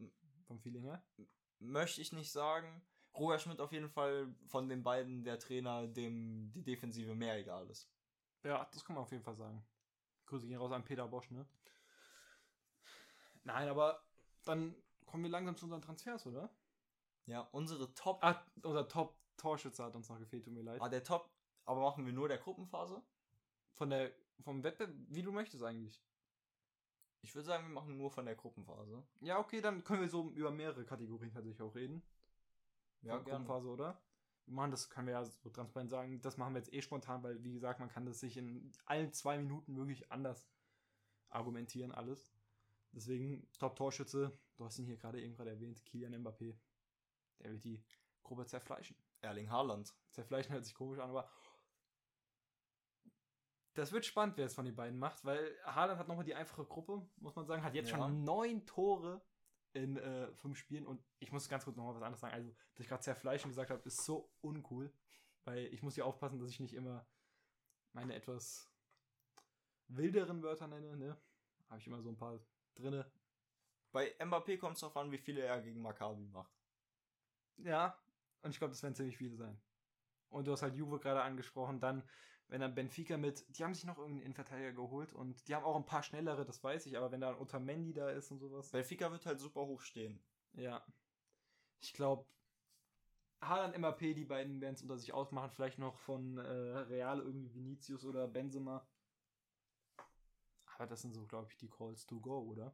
Vom Feeling her. möchte ich nicht sagen. Roger Schmidt auf jeden Fall von den beiden der Trainer, dem die Defensive mehr egal ist. Ja, das kann man auf jeden Fall sagen. Grüße gehen raus an Peter Bosch, ne? Nein, aber dann kommen wir langsam zu unseren Transfers, oder? Ja, unsere Top. Ah, unser Top-Torschütze hat uns noch gefehlt, tut mir leid. Ah, der Top. Aber machen wir nur der Gruppenphase? Von der, vom Wettbewerb, wie du möchtest eigentlich. Ich würde sagen, wir machen nur von der Gruppenphase. Ja, okay, dann können wir so über mehrere Kategorien tatsächlich auch reden. Ja, Von gerne. Gruppenphase, oder? Wir machen das, können wir ja so transparent sagen, das machen wir jetzt eh spontan, weil, wie gesagt, man kann das sich in allen zwei Minuten wirklich anders argumentieren, alles. Deswegen, Top-Torschütze, du hast ihn hier gerade eben gerade erwähnt, Kilian Mbappé. Der wird die Gruppe zerfleischen. Erling Haaland. Zerfleischen hört sich komisch an, aber Das wird spannend, wer es von den beiden macht, weil Haaland hat nochmal die einfache Gruppe, muss man sagen, hat jetzt Ja. schon neun Tore in äh, fünf Spielen und ich muss ganz kurz nochmal was anderes sagen. Also, dass ich gerade zerfleischen gesagt habe, ist so uncool, weil ich muss hier aufpassen, dass ich nicht immer meine etwas wilderen Wörter nenne, ne? Habe ich immer so ein paar drinne. Bei Mbappé kommt es darauf an, wie viele er gegen Maccabi macht. Ja, und ich glaube, das werden ziemlich viele sein. Und du hast halt Juve gerade angesprochen, dann, wenn dann Benfica mit, die haben sich noch irgendeinen Innenverteidiger geholt und die haben auch ein paar schnellere, das weiß ich, aber wenn da ein Otamendi da ist und sowas. Benfica wird halt super hoch stehen. Ja. Ich glaube, Haaland, MAP, die beiden werden es unter sich ausmachen. Vielleicht noch von äh, Real irgendwie Vinicius oder Benzema. Aber das sind so, glaube ich, die Calls to go, oder?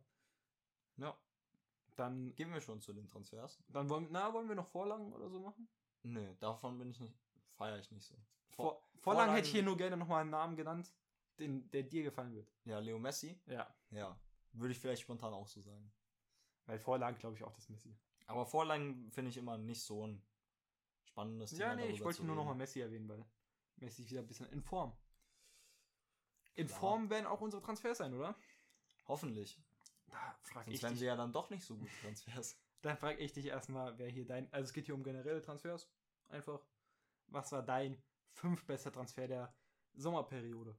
Ja. Dann, Gehen wir schon zu den Transfers? dann wollen, na, wollen wir noch Vorlagen oder so machen? Nö, davon bin ich nicht, feiere ich nicht so. Vor, Vor- Vorlagen hätte ich Vorlagen- hier nur gerne nochmal einen Namen genannt, den, der dir gefallen wird. Ja, Leo Messi? Ja. Ja. Würde ich vielleicht spontan auch so sagen. Weil Vorlagen, glaube ich, auch das Messi. Aber Vorlagen finde ich immer nicht so ein spannendes Thema. Ja, nee, ich wollte nur nochmal Messi erwähnen, weil Messi ist wieder ein bisschen in Form. In Klar. Form werden auch unsere Transfers sein, oder? Hoffentlich. Da frage Sonst ich, wären dich- sie ja dann doch nicht so gute Transfers. (laughs) dann frag ich dich erstmal, wer hier dein. Also es geht hier um generelle Transfers. Einfach. Was war dein fünf bester Transfer der Sommerperiode?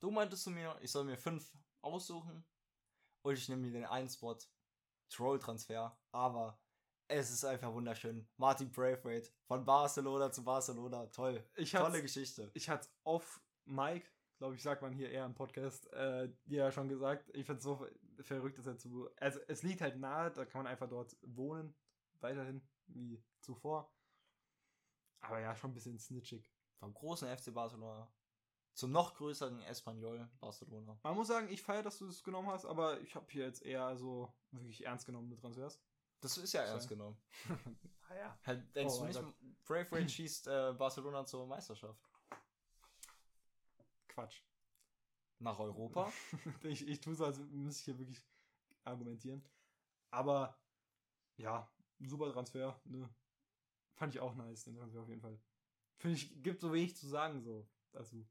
Du meintest zu mir, ich soll mir fünf aussuchen und ich nehme mir den einen Spot. Troll-Transfer. Aber es ist einfach wunderschön. Martin Braithwaite von Barcelona zu Barcelona. Toll. Ich Tolle Geschichte. ich hatte auf Mike, glaube ich, sagt man hier eher im Podcast, äh, ja schon gesagt, ich finde es so verrückt, dass er zu. Also es liegt halt nahe, da kann man einfach dort wohnen, weiterhin, wie zuvor. Aber ja, schon ein bisschen snitchig. Vom großen FC Barcelona zum noch größeren Espanyol Barcelona. Man muss sagen, ich feiere, dass du es genommen hast, aber ich habe hier jetzt eher so wirklich ernst genommene Transfers. Das ist ja ernst genommen. (laughs) Naja. Halt, denkst Oh du nicht, Gott. Braithwaite schießt äh, Barcelona zur Meisterschaft? Quatsch. Nach Europa? (laughs) ich, ich tue so, als müsste ich hier wirklich argumentieren. Aber ja, super Transfer. Ne? Fand ich auch nice, den Transfer auf jeden Fall. Finde ich, gibt so wenig zu sagen so dazu.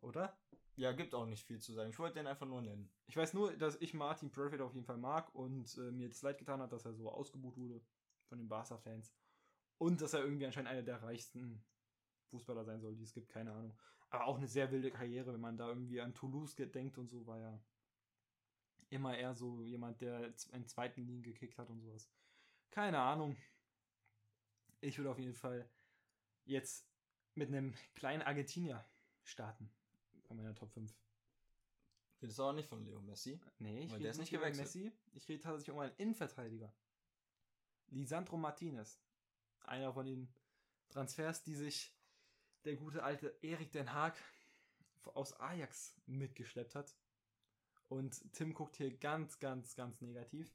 Oder? ja, gibt auch nicht viel zu sagen. Ich wollte den einfach nur nennen. Ich weiß nur, dass ich Martin Perfect auf jeden Fall mag und äh, mir das leid getan hat, dass er so ausgebucht wurde von den Barca-Fans. Und dass er irgendwie anscheinend einer der reichsten Fußballer sein soll, die es gibt, keine Ahnung. Aber auch eine sehr wilde Karriere, wenn man da irgendwie an Toulouse denkt und so, war ja immer eher so jemand, der in zweiten Linien gekickt hat und sowas. Keine Ahnung. Ich würde auf jeden Fall jetzt mit einem kleinen Argentinier starten. Von meiner Top 5. Redest aber nicht von Leo Messi. Nee, ich rede nicht nicht über. Messi. Ich rede tatsächlich um einen Innenverteidiger. Lisandro Martinez. Einer von den Transfers, die sich der gute alte Erik Den Haag aus Ajax mitgeschleppt hat. Und Tim guckt hier ganz, ganz, ganz negativ.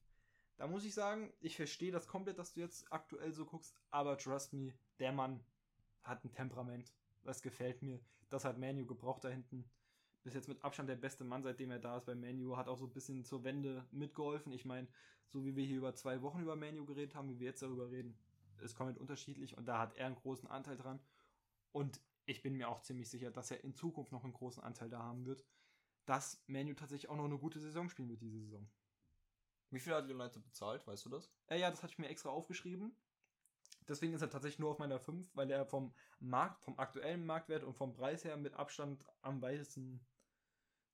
Da muss ich sagen, ich verstehe das komplett, dass du jetzt aktuell so guckst, aber trust me, der Mann hat ein Temperament. Das gefällt mir. Das hat Manu gebraucht da hinten. Bis jetzt mit Abstand der beste Mann, seitdem er da ist bei Manu. Hat auch so ein bisschen zur Wende mitgeholfen. Ich meine, so wie wir hier über zwei Wochen über Manu geredet haben, wie wir jetzt darüber reden, ist komplett unterschiedlich. Und da hat er einen großen Anteil dran. Und ich bin mir auch ziemlich sicher, dass er in Zukunft noch einen großen Anteil da haben wird, dass Manu tatsächlich auch noch eine gute Saison spielen wird diese Saison. Wie viel hat United bezahlt, weißt du das? Äh, ja, das hatte ich mir extra aufgeschrieben. Deswegen ist er tatsächlich nur auf meiner 5, weil er vom Markt, vom aktuellen Marktwert und vom Preis her mit Abstand am weitesten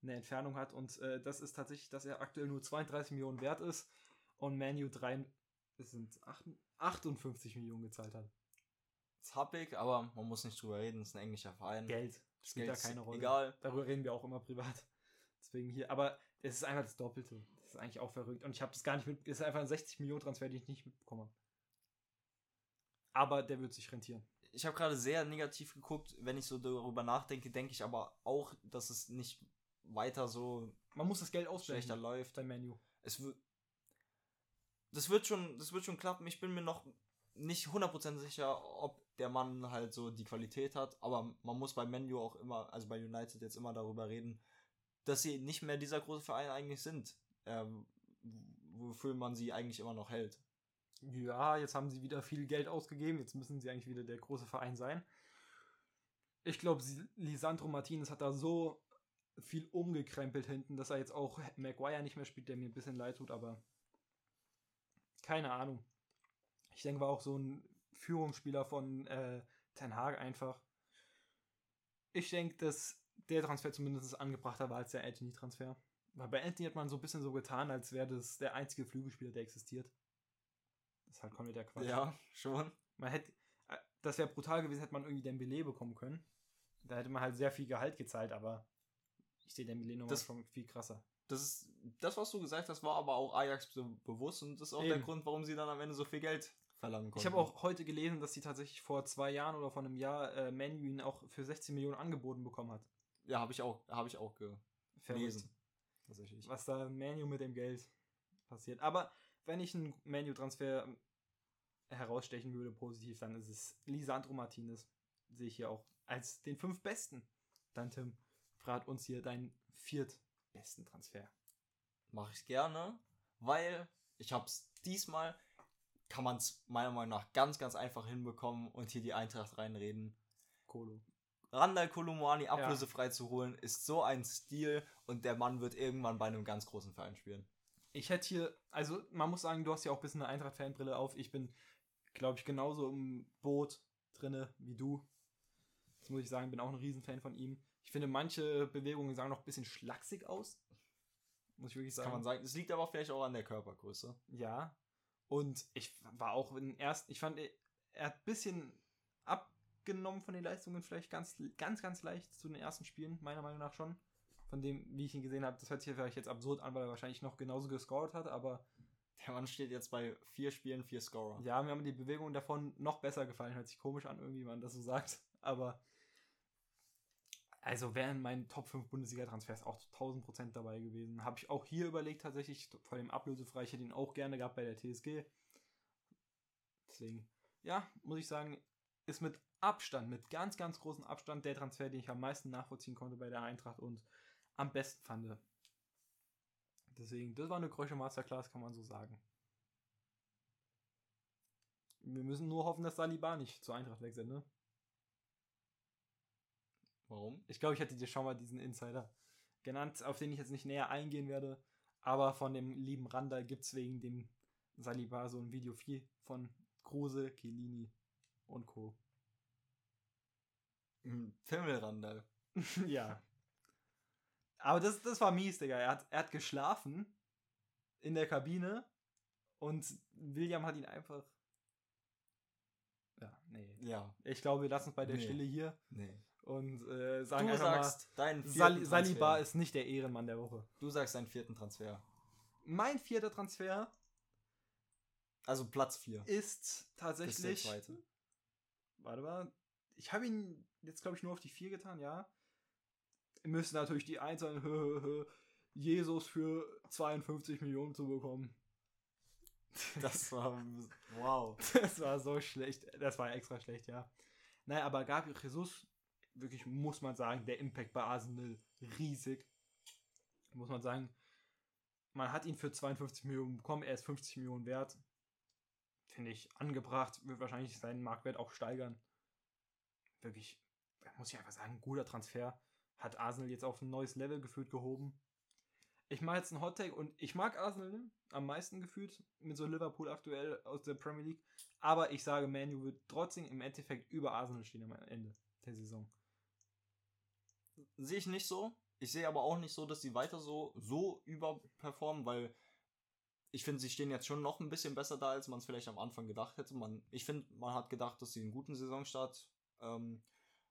eine Entfernung hat. Und äh, das ist tatsächlich, dass er aktuell nur 32 Millionen wert ist und Manu 3, es sind 8, 58 Millionen gezahlt hat. Ich, aber man muss nicht drüber reden. Das ist ein englischer Verein. Geld Das spielt Geld da keine Rolle. Egal. Darüber reden wir auch immer privat. Deswegen hier, aber es ist einfach das Doppelte. Das ist eigentlich auch verrückt. Und ich habe das gar nicht mit. Es ist einfach ein 60 Millionen Transfer, den ich nicht mitbekommen habe. Aber der wird sich rentieren. Ich habe gerade sehr negativ geguckt. Wenn ich so darüber nachdenke, denke ich aber auch, dass es nicht weiter so Man muss das Geld schlechter ausschlechter läuft. beim Menu. Es wird. Das wird schon, das wird schon klappen. Ich bin mir noch nicht 100% sicher, ob der Mann halt so die Qualität hat, aber man muss bei Menu auch immer, also bei United jetzt immer darüber reden, dass sie nicht mehr dieser große Verein eigentlich sind, ähm, wofür man sie eigentlich immer noch hält. Ja, jetzt haben sie wieder viel Geld ausgegeben. Jetzt müssen sie eigentlich wieder der große Verein sein. Ich glaube, Lisandro Martinez hat da so viel umgekrempelt hinten, dass er jetzt auch Maguire nicht mehr spielt, der mir ein bisschen leid tut, aber keine Ahnung. Ich denke, war auch so ein Führungsspieler von äh, Ten Hag einfach. Ich denke, dass der Transfer zumindest angebrachter war als der Anthony-Transfer. Weil bei Anthony hat man so ein bisschen so getan, als wäre das der einzige Flügelspieler, der existiert. Das ist halt komplett der Quatsch. Ja, schon. Man hätte, äh, das wäre brutal gewesen, hätte man irgendwie Dembele bekommen können. Da hätte man halt sehr viel Gehalt gezahlt, aber ich sehe Dembele nochmal schon viel krasser. Das ist, das, was du gesagt hast, war aber auch Ajax bewusst und das ist auch Eben. der Grund, warum sie dann am Ende so viel Geld verlangen konnten. Ich habe auch heute gelesen, dass sie tatsächlich vor zwei Jahren oder vor einem Jahr äh, Manu ihn auch für 16 Millionen angeboten bekommen hat. Ja, habe ich auch, habe ich auch gelesen. Tatsächlich. Was da Manu mit dem Geld passiert. Aber wenn ich einen Manu-Transfer ähm, herausstechen würde, positiv, dann ist es Lisandro Martinez. Sehe ich hier auch als den fünf besten. Dann, Tim, fragt uns hier deinen viertbesten Transfer. Mache ich gerne, weil ich habe es diesmal kann man es meiner Meinung nach ganz, ganz einfach hinbekommen und hier die Eintracht reinreden. Kolo. Randall Kolumani ablösefrei ja. zu holen, ist so ein Stil und der Mann wird irgendwann bei einem ganz großen Verein spielen. Ich hätte hier, also man muss sagen, du hast ja auch ein bisschen eine Eintracht-Fanbrille auf. Ich bin, glaube ich, genauso im Boot drinne wie du. Das muss ich sagen, bin auch ein Riesenfan von ihm. Ich finde, manche Bewegungen sahen noch ein bisschen schlaksig aus. Muss ich wirklich sagen. Kann man sagen. Es liegt aber vielleicht auch an der Körpergröße. Ja, und ich war auch in ersten, ich fand, er hat ein bisschen abgenommen von den Leistungen, vielleicht ganz, ganz, ganz leicht zu den ersten Spielen, meiner Meinung nach schon. Von dem, wie ich ihn gesehen habe, das hört sich vielleicht jetzt absurd an, weil er wahrscheinlich noch genauso gescored hat, aber. Der Mann steht jetzt bei vier Spielen, vier Scorer. Ja, mir haben die Bewegungen davon noch besser gefallen. Hört sich komisch an, irgendwie, wenn man das so sagt. Aber also wären mein Top 5 Bundesliga-Transfers auch zu 1000% dabei gewesen. Habe ich auch hier überlegt, tatsächlich, vor dem ablösefrei, ich hätte ihn auch gerne gehabt bei der TSG. Deswegen, ja, muss ich sagen, ist mit Abstand, mit ganz, ganz großem Abstand der Transfer, den ich am meisten nachvollziehen konnte bei der Eintracht und am besten fand. Deswegen, das war eine Krösche Masterclass, kann man so sagen. Wir müssen nur hoffen, dass Saliba nicht zur Eintracht wechselt, ne? Warum? Ich glaube, ich hätte dir schon mal diesen Insider genannt, auf den ich jetzt nicht näher eingehen werde. Aber von dem lieben Randall gibt es wegen dem Saliba so ein Video 4 von Kruse, Chiellini und Co. Fimmelrandall. (laughs) ja. Aber das, das war mies, Digga. Er hat, er hat geschlafen in der Kabine und William hat ihn einfach. Ja, nee. Ja. Ich glaube, wir lassen es bei der nee. Stille hier. Nee und äh, sagen du sagst mal, deinen Sal Saliba ist nicht der Ehrenmann der Woche. Du sagst deinen vierten Transfer. Mein vierter Transfer. Also Platz 4. Ist tatsächlich. Ist der zweite. Warte mal. Ich habe ihn jetzt, glaube ich, nur auf die 4 getan, ja. Müssen natürlich die 1 sein, (laughs) Jesus für 52 Millionen zu bekommen. Das war. (laughs) wow. Das war so schlecht. Das war extra schlecht, ja. Naja, aber Gabriel Jesus wirklich, muss man sagen, der Impact bei Arsenal riesig. Muss man sagen, man hat ihn für 52 Millionen bekommen, er ist 50 Millionen wert. Finde ich angebracht, wird wahrscheinlich seinen Marktwert auch steigern. Wirklich, muss ich einfach sagen, guter Transfer. Hat Arsenal jetzt auf ein neues Level gefühlt gehoben. Ich mache jetzt einen Hot Take und ich mag Arsenal am meisten gefühlt mit so Liverpool aktuell aus der Premier League. Aber ich sage, Manu wird trotzdem im Endeffekt über Arsenal stehen am Ende der Saison sehe ich nicht so. Ich sehe aber auch nicht so, dass sie weiter so, so überperformen, weil ich finde, sie stehen jetzt schon noch ein bisschen besser da, als man es vielleicht am Anfang gedacht hätte. Man, ich finde, man hat gedacht, dass sie einen guten Saisonstart ähm,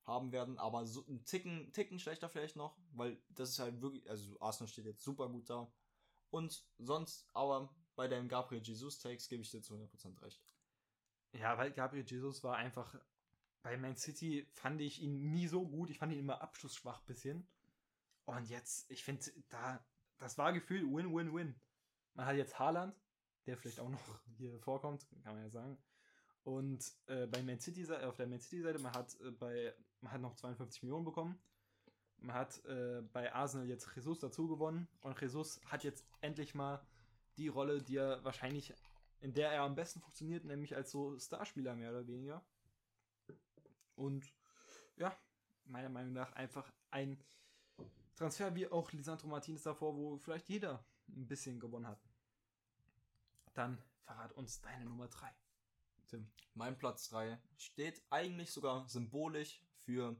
haben werden, aber so ein Ticken, Ticken schlechter vielleicht noch, weil das ist halt wirklich, also Arsenal steht jetzt super gut da. Und sonst, aber bei deinem Gabriel Jesus Takes gebe ich dir zu 100% recht. Ja, weil Gabriel Jesus war einfach bei Man City fand ich ihn nie so gut. Ich fand ihn immer abschlussschwach bisschen. Und jetzt, ich finde, da, das war gefühlt Win-Win-Win. Man hat jetzt Haaland, der vielleicht auch noch hier vorkommt, kann man ja sagen. Und äh, bei Man City auf der Man City Seite, man hat äh, bei man hat noch 52 Millionen bekommen. Man hat äh, bei Arsenal jetzt Jesus dazu gewonnen und Jesus hat jetzt endlich mal die Rolle, die er wahrscheinlich in der er am besten funktioniert, nämlich als so Starspieler mehr oder weniger. Und ja, meiner Meinung nach einfach ein Transfer wie auch Lisandro Martinez davor, wo vielleicht jeder ein bisschen gewonnen hat. Dann verrat uns deine Nummer 3. Tim. Mein Platz 3 steht eigentlich sogar symbolisch für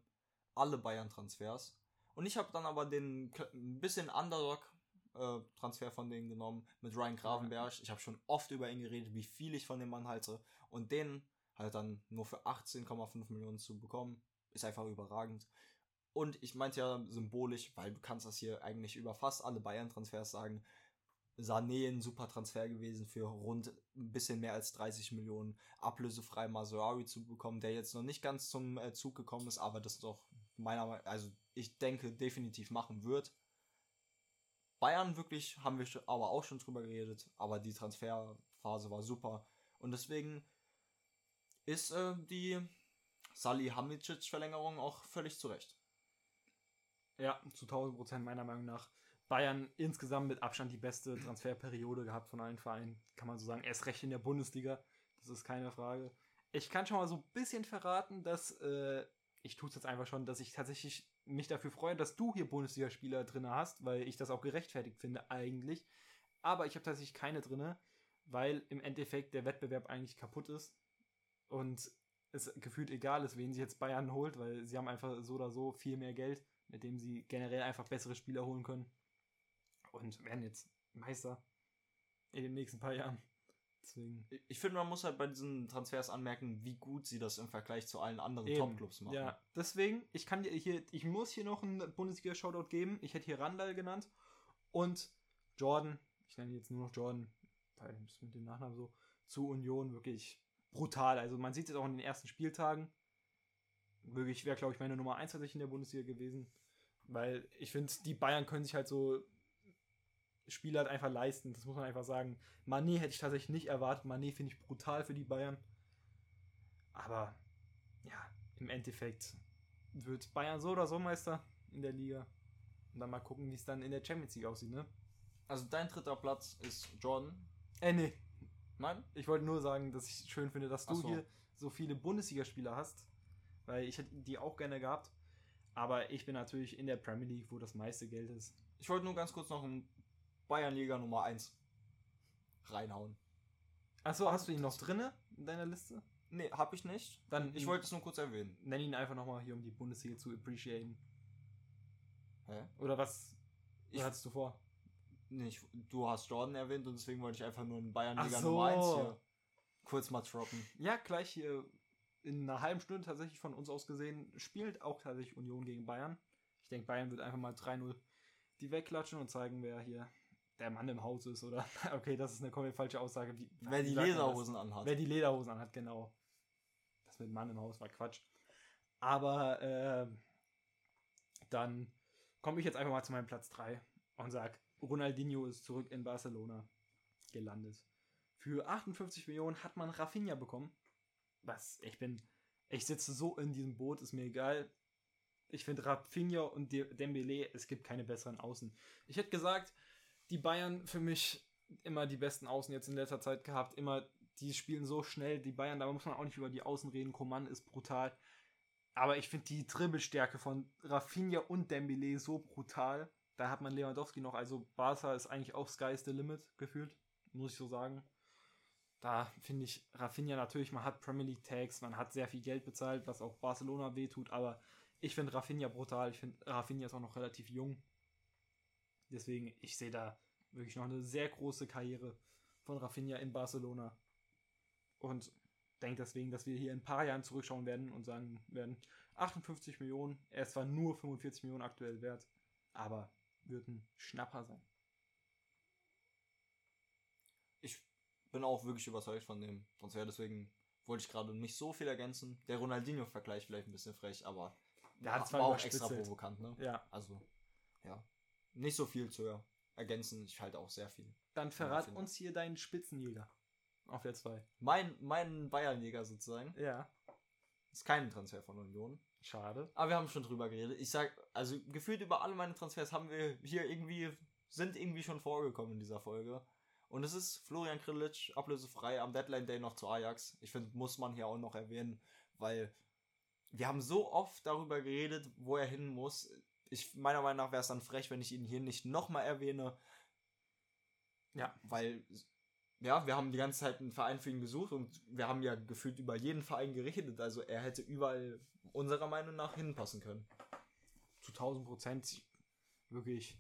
alle Bayern-Transfers. Und ich habe dann aber den ein bisschen Underdog-Transfer äh, von denen genommen mit Ryan Gravenberg. Ich habe schon oft über ihn geredet, wie viel ich von dem Mann halte. Und den halt dann nur für 18,5 Millionen zu bekommen, ist einfach überragend. Und ich meinte ja symbolisch, weil du kannst das hier eigentlich über fast alle Bayern-Transfers sagen. Sané ein super Transfer gewesen für rund ein bisschen mehr als 30 Millionen ablösefrei Maserari zu bekommen, der jetzt noch nicht ganz zum äh, Zug gekommen ist, aber das doch meiner Meinung also ich denke definitiv machen wird. Bayern wirklich haben wir aber auch schon drüber geredet, aber die Transferphase war super und deswegen ist äh, die Salihamidzic Verlängerung auch völlig zurecht. Ja, zu 1000 Prozent meiner Meinung nach. Bayern insgesamt mit Abstand die beste Transferperiode gehabt von allen Vereinen, kann man so sagen. Erst recht in der Bundesliga, das ist keine Frage. Ich kann schon mal so ein bisschen verraten, dass äh, ich tue es jetzt einfach schon, dass ich tatsächlich mich dafür freue, dass du hier Bundesligaspieler drin hast, weil ich das auch gerechtfertigt finde eigentlich. Aber ich habe tatsächlich keine drin, weil im Endeffekt der Wettbewerb eigentlich kaputt ist und es gefühlt egal ist, wen sie jetzt Bayern holt, weil sie haben einfach so oder so viel mehr Geld, mit dem sie generell einfach bessere Spieler holen können und werden jetzt Meister in den nächsten paar Jahren. Deswegen. Ich finde, man muss halt bei diesen Transfers anmerken, wie gut sie das im Vergleich zu allen anderen Top-Clubs machen. Ja, deswegen, ich kann dir hier, ich muss hier noch einen Bundesliga-Shoutout geben. Ich hätte hier Randall genannt und Jordan, ich nenne jetzt nur noch Jordan, weil es mit dem Nachnamen so, zu Union wirklich brutal. Also man sieht es auch in den ersten Spieltagen. Wirklich wäre, glaube ich, meine Nummer 1 tatsächlich in der Bundesliga gewesen. Weil ich finde, die Bayern können sich halt so Spieler halt einfach leisten. Das muss man einfach sagen. Mané hätte ich tatsächlich nicht erwartet. Mané finde ich brutal für die Bayern. Aber ja, im Endeffekt wird Bayern so oder so Meister in der Liga. Und dann mal gucken, wie es dann in der Champions League aussieht, ne? Also dein dritter Platz ist Jordan. Äh, nee. Nein? Ich wollte nur sagen, dass ich schön finde, dass du so. hier so viele Bundesligaspieler hast. Weil ich hätte die auch gerne gehabt. Aber ich bin natürlich in der Premier League, wo das meiste Geld ist. Ich wollte nur ganz kurz noch einen Bayernliga Nummer 1 reinhauen. Achso, hast du ihn noch drinne in deiner Liste? Nee, hab ich nicht. Dann ich wollte es nur kurz erwähnen. Nenn ihn einfach nochmal hier, um die Bundesliga zu appreciaten. Hä? Oder was ich, hattest du vor? Nicht, du hast Jordan erwähnt und deswegen wollte ich einfach nur in Bayernliga so. Nummer 1 hier kurz mal droppen. Ja, gleich hier in einer halben Stunde tatsächlich von uns aus gesehen spielt auch tatsächlich Union gegen Bayern. Ich denke, Bayern wird einfach mal 3-0 die wegklatschen und zeigen, wer hier der Mann im Haus ist, oder? (laughs) Okay, das ist eine komplett falsche Aussage. Wie, wer die Lederhosen anhat. Wer die Lederhosen anhat, genau. Das mit Mann im Haus war Quatsch. Aber äh, dann komme ich jetzt einfach mal zu meinem Platz 3 und sage, Ronaldinho ist zurück in Barcelona gelandet. Für 58 Millionen hat man Rafinha bekommen. Was, ich bin, ich sitze so in diesem Boot, ist mir egal. Ich finde Rafinha und Dembele, es gibt keine besseren Außen. Ich hätte gesagt, die Bayern für mich immer die besten Außen jetzt in letzter Zeit gehabt. Immer, die spielen so schnell. Die Bayern, da muss man auch nicht über die Außen reden. Coman ist brutal. Aber ich finde die Dribbelstärke von Rafinha und Dembele so brutal. Da hat man Lewandowski noch. Also Barca ist eigentlich auch Sky's the Limit gefühlt. Muss ich so sagen. Da finde ich Rafinha natürlich, man hat Premier League Tags, man hat sehr viel Geld bezahlt, was auch Barcelona wehtut. Aber ich finde Rafinha brutal. Ich finde Rafinha ist auch noch relativ jung. Deswegen, ich sehe da wirklich noch eine sehr große Karriere von Rafinha in Barcelona. Und denke deswegen, dass wir hier in ein paar Jahren zurückschauen werden und sagen werden, 58 Millionen, er ist zwar nur 45 Millionen aktuell wert, aber wird ein Schnapper sein. Ich bin auch wirklich überzeugt von dem Transfer, deswegen wollte ich gerade nicht so viel ergänzen. Der Ronaldinho-Vergleich vielleicht ein bisschen frech, aber der hat war auch extra provokant, ne? Ja. Also, ja nicht so viel zu ergänzen. Ich halte auch sehr viel. Dann verrat uns hier deinen Spitzenjäger. Auf der 2. Mein, mein Bayernjäger sozusagen. Ja. Ist kein Transfer von Union. Schade. Aber wir haben schon drüber geredet. Ich sag, also gefühlt über alle meine Transfers haben wir hier irgendwie, sind irgendwie schon vorgekommen in dieser Folge. Und es ist Florian Krilic, ablösefrei am Deadline Day noch zu Ajax. Ich finde, muss man hier auch noch erwähnen, weil wir haben so oft darüber geredet, wo er hin muss ich, meiner Meinung nach wäre es dann frech, wenn ich ihn hier nicht nochmal erwähne. Ja. Weil, ja, wir haben die ganze Zeit einen Verein für ihn gesucht und wir haben ja gefühlt über jeden Verein geredet. Also er hätte überall unserer Meinung nach hinpassen können. Zu 1000 Prozent. Wirklich.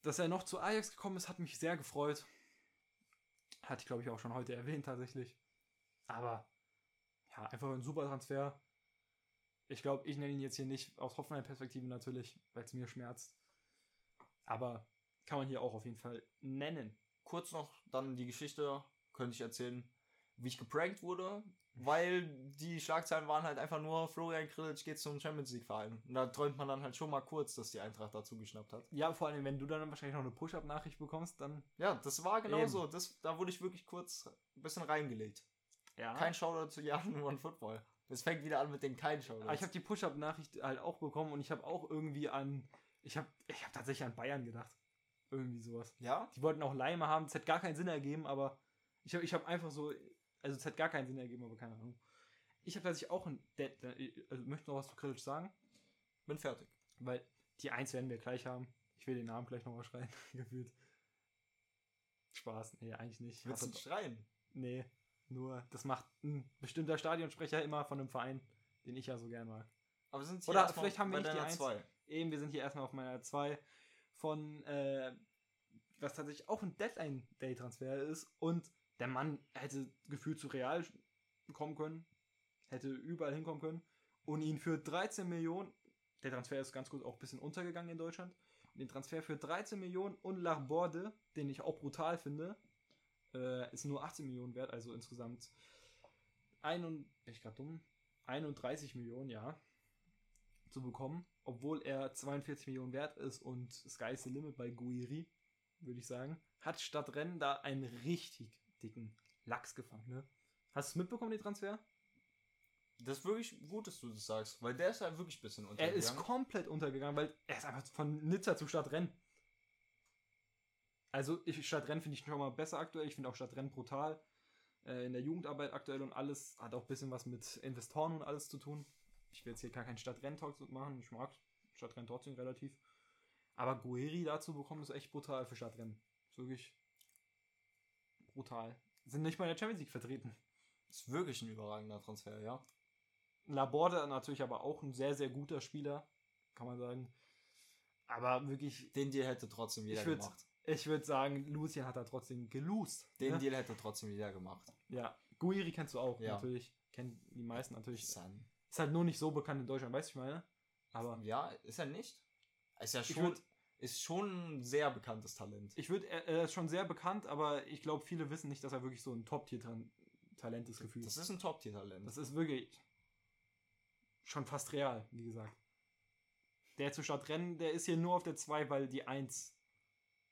Dass er noch zu Ajax gekommen ist, hat mich sehr gefreut. Hatte ich, glaube ich, auch schon heute erwähnt, tatsächlich. Aber, ja, einfach ein super Transfer. Ich glaube, ich nenne ihn jetzt hier nicht aus Hoffenheim-Perspektive natürlich, weil es mir schmerzt. Aber kann man hier auch auf jeden Fall nennen. Kurz noch dann die Geschichte, könnte ich erzählen, wie ich geprankt wurde, weil die Schlagzeilen waren halt einfach nur, Florian Grillitsch geht zum Champions League Verein. Und da träumt man dann halt schon mal kurz, dass die Eintracht dazu geschnappt hat. Ja, vor allem, wenn du dann wahrscheinlich noch eine Push-Up-Nachricht bekommst, dann. Ja, das war genauso. Das, da wurde ich wirklich kurz ein bisschen reingelegt. Ja. Kein Shoutout zu Jan (laughs) One Football. Es fängt wieder an mit den kein Shoutout. Aber ich habe die Push-Up-Nachricht halt auch bekommen und ich habe auch irgendwie an. Ich habe ich hab tatsächlich an Bayern gedacht. Irgendwie sowas. Ja? Die wollten auch Leime haben. Es hätte gar keinen Sinn ergeben, aber ich habe ich hab einfach so. Also, es hätte gar keinen Sinn ergeben, aber keine Ahnung. Ich habe tatsächlich auch ein. Dead, also, möchte noch was zu kritisch sagen. Bin fertig. Weil die Eins werden wir gleich haben. Ich will den Namen gleich nochmal schreien, (laughs) gefühlt. Spaß. Nee, eigentlich nicht. Willst du schreien? Nee, nur das macht ein bestimmter Stadionsprecher immer von einem Verein, den ich ja so gern mag. Aber sind Oder vielleicht haben wir nicht die deiner Eins. zwei. Eben, wir sind hier erstmal auf meiner 2 von, äh, was tatsächlich auch ein Deadline-Day-Transfer ist. Und der Mann hätte gefühlt zu Real kommen können, hätte überall hinkommen können. Und ihn für 13 Millionen, der Transfer ist ganz gut auch ein bisschen untergegangen in Deutschland. Den Transfer für 13 Millionen und Larborde, den ich auch brutal finde, äh, ist nur 18 Millionen wert, also insgesamt ein und, ich gerade dumm, 31 Millionen, ja, zu bekommen, obwohl er 42 Millionen wert ist und Sky is the limit bei Guiri, würde ich sagen, hat statt Rennen da einen richtig dicken Lachs gefangen, ne? Hast du es mitbekommen, den Transfer? Das ist wirklich gut, dass du das sagst, weil der ist halt wirklich ein bisschen Er untergegangen. ist komplett untergegangen, weil er ist einfach von Nizza zu Stadtrennen. Also ich, Stadtrennen finde ich schon mal besser aktuell. Ich finde auch Stadtrennen brutal. Äh, in der Jugendarbeit aktuell und alles hat auch ein bisschen was mit Investoren und alles zu tun. Ich will jetzt hier gar keinen Stadtrennen-Talk machen. Ich mag Stadtrennen trotzdem relativ. Aber Gueri dazu bekommen ist echt brutal für Stadtrennen. Ist wirklich brutal. Sind nicht mal in der Champions League vertreten. Ist wirklich ein überragender Transfer, ja. Laborde natürlich aber auch ein sehr, sehr guter Spieler, kann man sagen. Aber wirklich, Den Deal hätte trotzdem jeder Ich würd- gemacht. ich würde sagen, Lucien hat da trotzdem gelost. Den ne? Deal hätte trotzdem jeder gemacht. Ja, Guiri kennst du auch, Ja. natürlich. Kennen die meisten natürlich. San. Ist halt nur nicht so bekannt in Deutschland, weißt du, ich meine? Aber Ja, ist er nicht? Ist ja schon, würd- ist schon ein sehr bekanntes Talent. ich würde, er, ist schon sehr bekannt, aber ich glaube, viele wissen nicht, dass er wirklich so ein Top-Tier-Talent ist, gefühlt. Das ist ein Top-Tier-Talent. Das ist wirklich schon fast real, wie gesagt. Der zu Stadtrennen, der ist hier nur auf der 2, weil die 1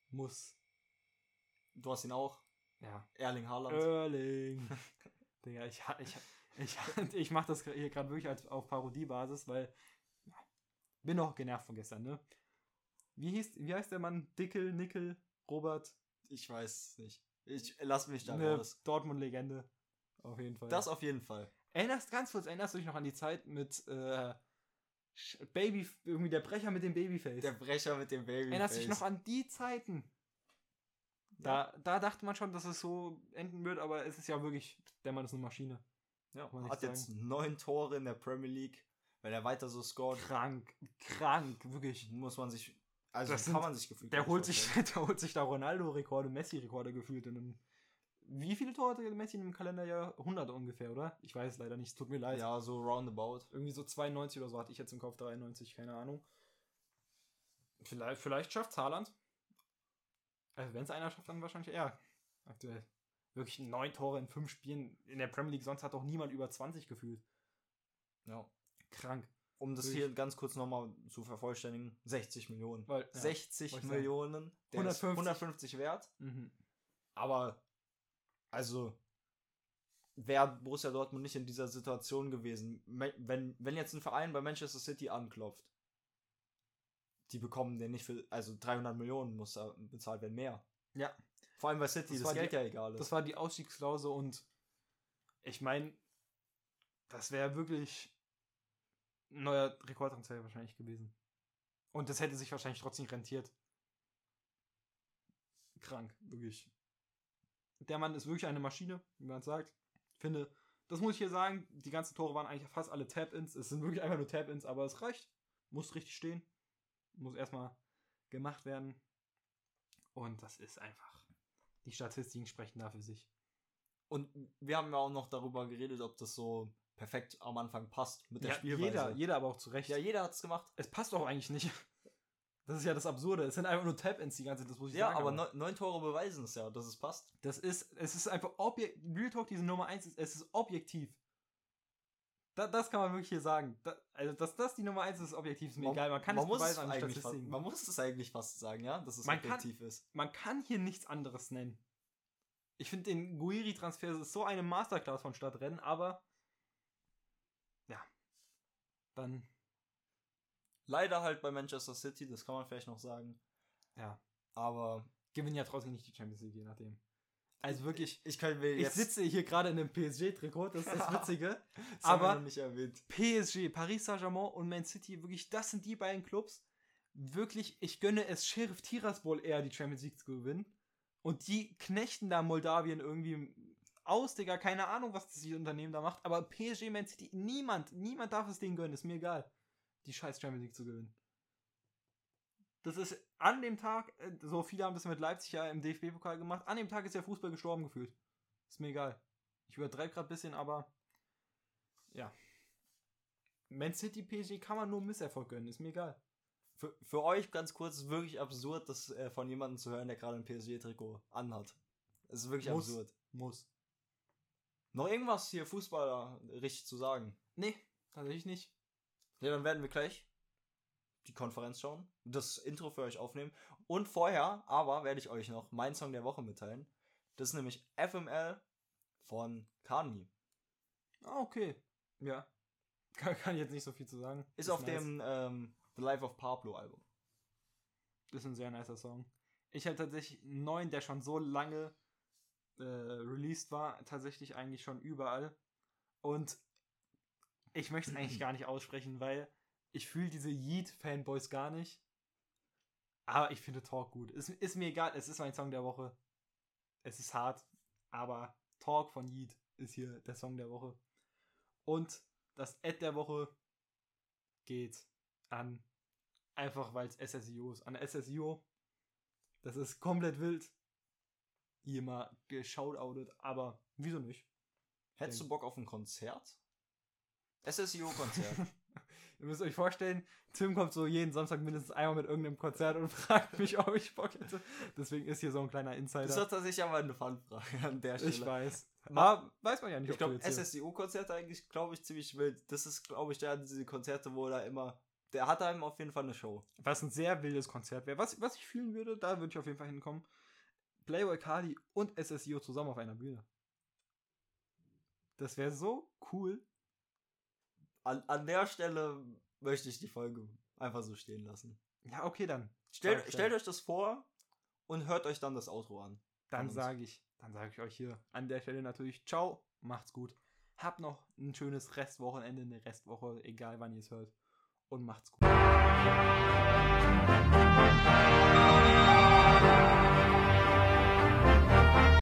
muss. Du hast ihn auch. Ja. Erling Haaland. Erling. (laughs) Digga, ich, ich, ich, (laughs) ich mach das hier gerade wirklich als auf Parodiebasis, weil ja, bin noch genervt von gestern, ne? Wie hieß, wie heißt der Mann? Dickel, Nickel, Robert? Ich weiß nicht. Ich lass mich da Eine raus. Dortmund-Legende. Auf jeden Fall. Das auf jeden Fall. Erinnerst ganz kurz, erinnerst du dich noch an die Zeit mit äh, Baby, irgendwie der Brecher mit dem Babyface? Der Brecher mit dem Baby. Erinnerst du dich noch an die Zeiten? Da, da dachte man schon, dass es so enden wird, aber es ist ja wirklich, der Mann ist eine Maschine. Ja, hat jetzt neun Tore in der Premier League. Wenn er weiter so scored, Krank, krank, wirklich. muss man sich. Also Das kann sind- man sich gefühlt. Der holt, sich, (laughs) der holt sich da Ronaldo-Rekorde, Messi-Rekorde gefühlt in einem. Wie viele Tore hatte Messi in einem Kalenderjahr? 100 ungefähr, oder? Ich weiß es leider nicht, es tut mir leid. Ja, so roundabout. Irgendwie so 92 oder so hatte ich jetzt im Kopf, 93, keine Ahnung. Vielleicht, vielleicht schafft Haaland. Also wenn es einer schafft, dann wahrscheinlich er. Aktuell. Wirklich neun Tore in fünf Spielen. In der Premier League sonst hat doch niemand über 20 gefühlt. Ja. Krank. Um das hier ganz kurz nochmal zu vervollständigen: 60 Millionen. Weil, ja, 60 wollte ich sagen. Millionen. Der 150. 150. ist 150 wert. Mhm. Aber, also, wäre Borussia Dortmund nicht in dieser Situation gewesen, wenn, wenn jetzt ein Verein bei Manchester City anklopft, die bekommen den nicht für, also 300 Millionen muss da bezahlt werden, mehr. Ja. Vor allem bei City Das das, Geld die- ja egal ist. Das war die Ausstiegsklausel und ich meine, das wäre wirklich ein neuer Rekordtransfer wahrscheinlich gewesen. Und das hätte sich wahrscheinlich trotzdem rentiert. Krank, wirklich. Der Mann ist wirklich eine Maschine, wie man sagt. Ich finde, das muss ich hier sagen, die ganzen Tore waren eigentlich fast alle Tap-Ins. Es sind wirklich einfach nur Tap-Ins, aber es reicht. Muss richtig stehen. Muss erstmal gemacht werden. Und das ist einfach. Die Statistiken sprechen da für sich. Und wir haben ja auch noch darüber geredet, ob das so perfekt am Anfang passt mit der ja, Spielweise. Jeder, jeder aber auch zurecht. Ja, jeder hat es gemacht. Es passt auch eigentlich nicht. Das ist ja das Absurde. Es sind einfach nur Tap-Ins die ganze Zeit, das muss ich ja, sagen. aber neun, neun Tore beweisen es ja, dass es passt. Das ist, es ist einfach objektiv. Real Talk, diese Nummer 1 ist, es ist objektiv. Da, das kann man wirklich hier sagen. Da, also, dass das die Nummer 1 ist, objektiv, ist mir Man- egal. Man kann man es muss an eigentlich fast, man muss es eigentlich fast sagen, ja, dass es Man kann- objektiv ist. Man kann hier nichts anderes nennen. Ich finde den Guiri-Transfer ist so eine Masterclass von Stadtrennen, aber ja, dann Leider halt bei Manchester City, das kann man vielleicht noch sagen. ja, Aber gewinnen ja trotzdem nicht die Champions League, je nachdem. Also wirklich, ich kann mir ich jetzt sitze hier gerade in einem PSG-Trikot, das ist das (laughs) Witzige. das aber-. PSG, Paris Saint-Germain und Man City, wirklich, das sind die beiden Clubs. Wirklich, ich gönne es Sheriff Tiraspol eher, die Champions League zu gewinnen. Und die knechten da Moldawien irgendwie aus, Digga. Keine Ahnung, was das Unternehmen da macht. Aber PSG, Man City, niemand, niemand darf es denen gönnen. Ist mir egal, die scheiß Champions League zu gewinnen. Das ist an dem Tag, äh, so viele haben das mit Leipzig ja im DFB-Pokal gemacht, an dem Tag ist der Fußball gestorben gefühlt. Ist mir egal. Ich übertreibe gerade ein bisschen, aber ja. Man City PSG kann man nur Misserfolg gönnen, ist mir egal. Für, für euch ganz kurz, ist wirklich absurd, das äh, von jemandem zu hören, der gerade ein PSG-Trikot anhat. Es ist wirklich Muss. absurd. Muss. Noch irgendwas hier Fußballer richtig zu sagen? Nee, tatsächlich nicht. Ja, dann werden wir gleich die Konferenz schauen, das Intro für euch aufnehmen und vorher aber werde ich euch noch meinen Song der Woche mitteilen. Das ist nämlich FML von Kani. Ah, okay. Ja. (laughs) Kann, kann ich jetzt nicht so viel zu sagen. Ist auf nice. dem ähm, The Life of Pablo Album. Ist ein sehr nicer Song. Ich habe tatsächlich einen neuen, der schon so lange äh, released war, tatsächlich eigentlich schon überall. Und ich möchte es eigentlich (clears throat) gar nicht aussprechen, weil ich fühle diese Yeet-Fanboys gar nicht. Aber ich finde Talk gut. Ist, ist mir egal, es ist mein Song der Woche. Es ist hart, aber Talk von Yeet ist hier der Song der Woche. Und das Ad der Woche geht an Einfach weil es SSIO ist. An SSIO. Das ist komplett wild. Hier mal geschautoutet, aber wieso nicht? Hättest du Bock auf ein Konzert? SSIO-Konzert. (laughs) Ihr müsst euch vorstellen, Tim kommt so jeden Samstag mindestens einmal mit irgendeinem Konzert und (laughs) fragt mich, ob ich Bock hätte. Deswegen ist hier so ein kleiner das Insider. ist doch tatsächlich aber eine Fanfrage an der Stelle. Ich weiß. Aber weiß man ja nicht, Ich glaube, hier- SSIO-Konzerte eigentlich, glaube ich, ziemlich wild. Das ist, glaube ich, der diese Konzerte, wo er immer. Der hat einem auf jeden Fall eine Show. was ein sehr wildes Konzert wäre. Was, was ich fühlen würde, da würde ich auf jeden Fall hinkommen. Playboy Cardi und SSIO zusammen auf einer Bühne. Das wäre so cool. An, an der Stelle möchte ich die Folge einfach so stehen lassen. Ja, okay, dann. Ich stellt euch das vor und hört euch dann das Outro an. Dann sage ich, dann sage ich euch hier an der Stelle natürlich Ciao, macht's gut. Habt noch ein schönes Restwochenende, eine Restwoche, egal wann ihr es hört. Und macht's gut.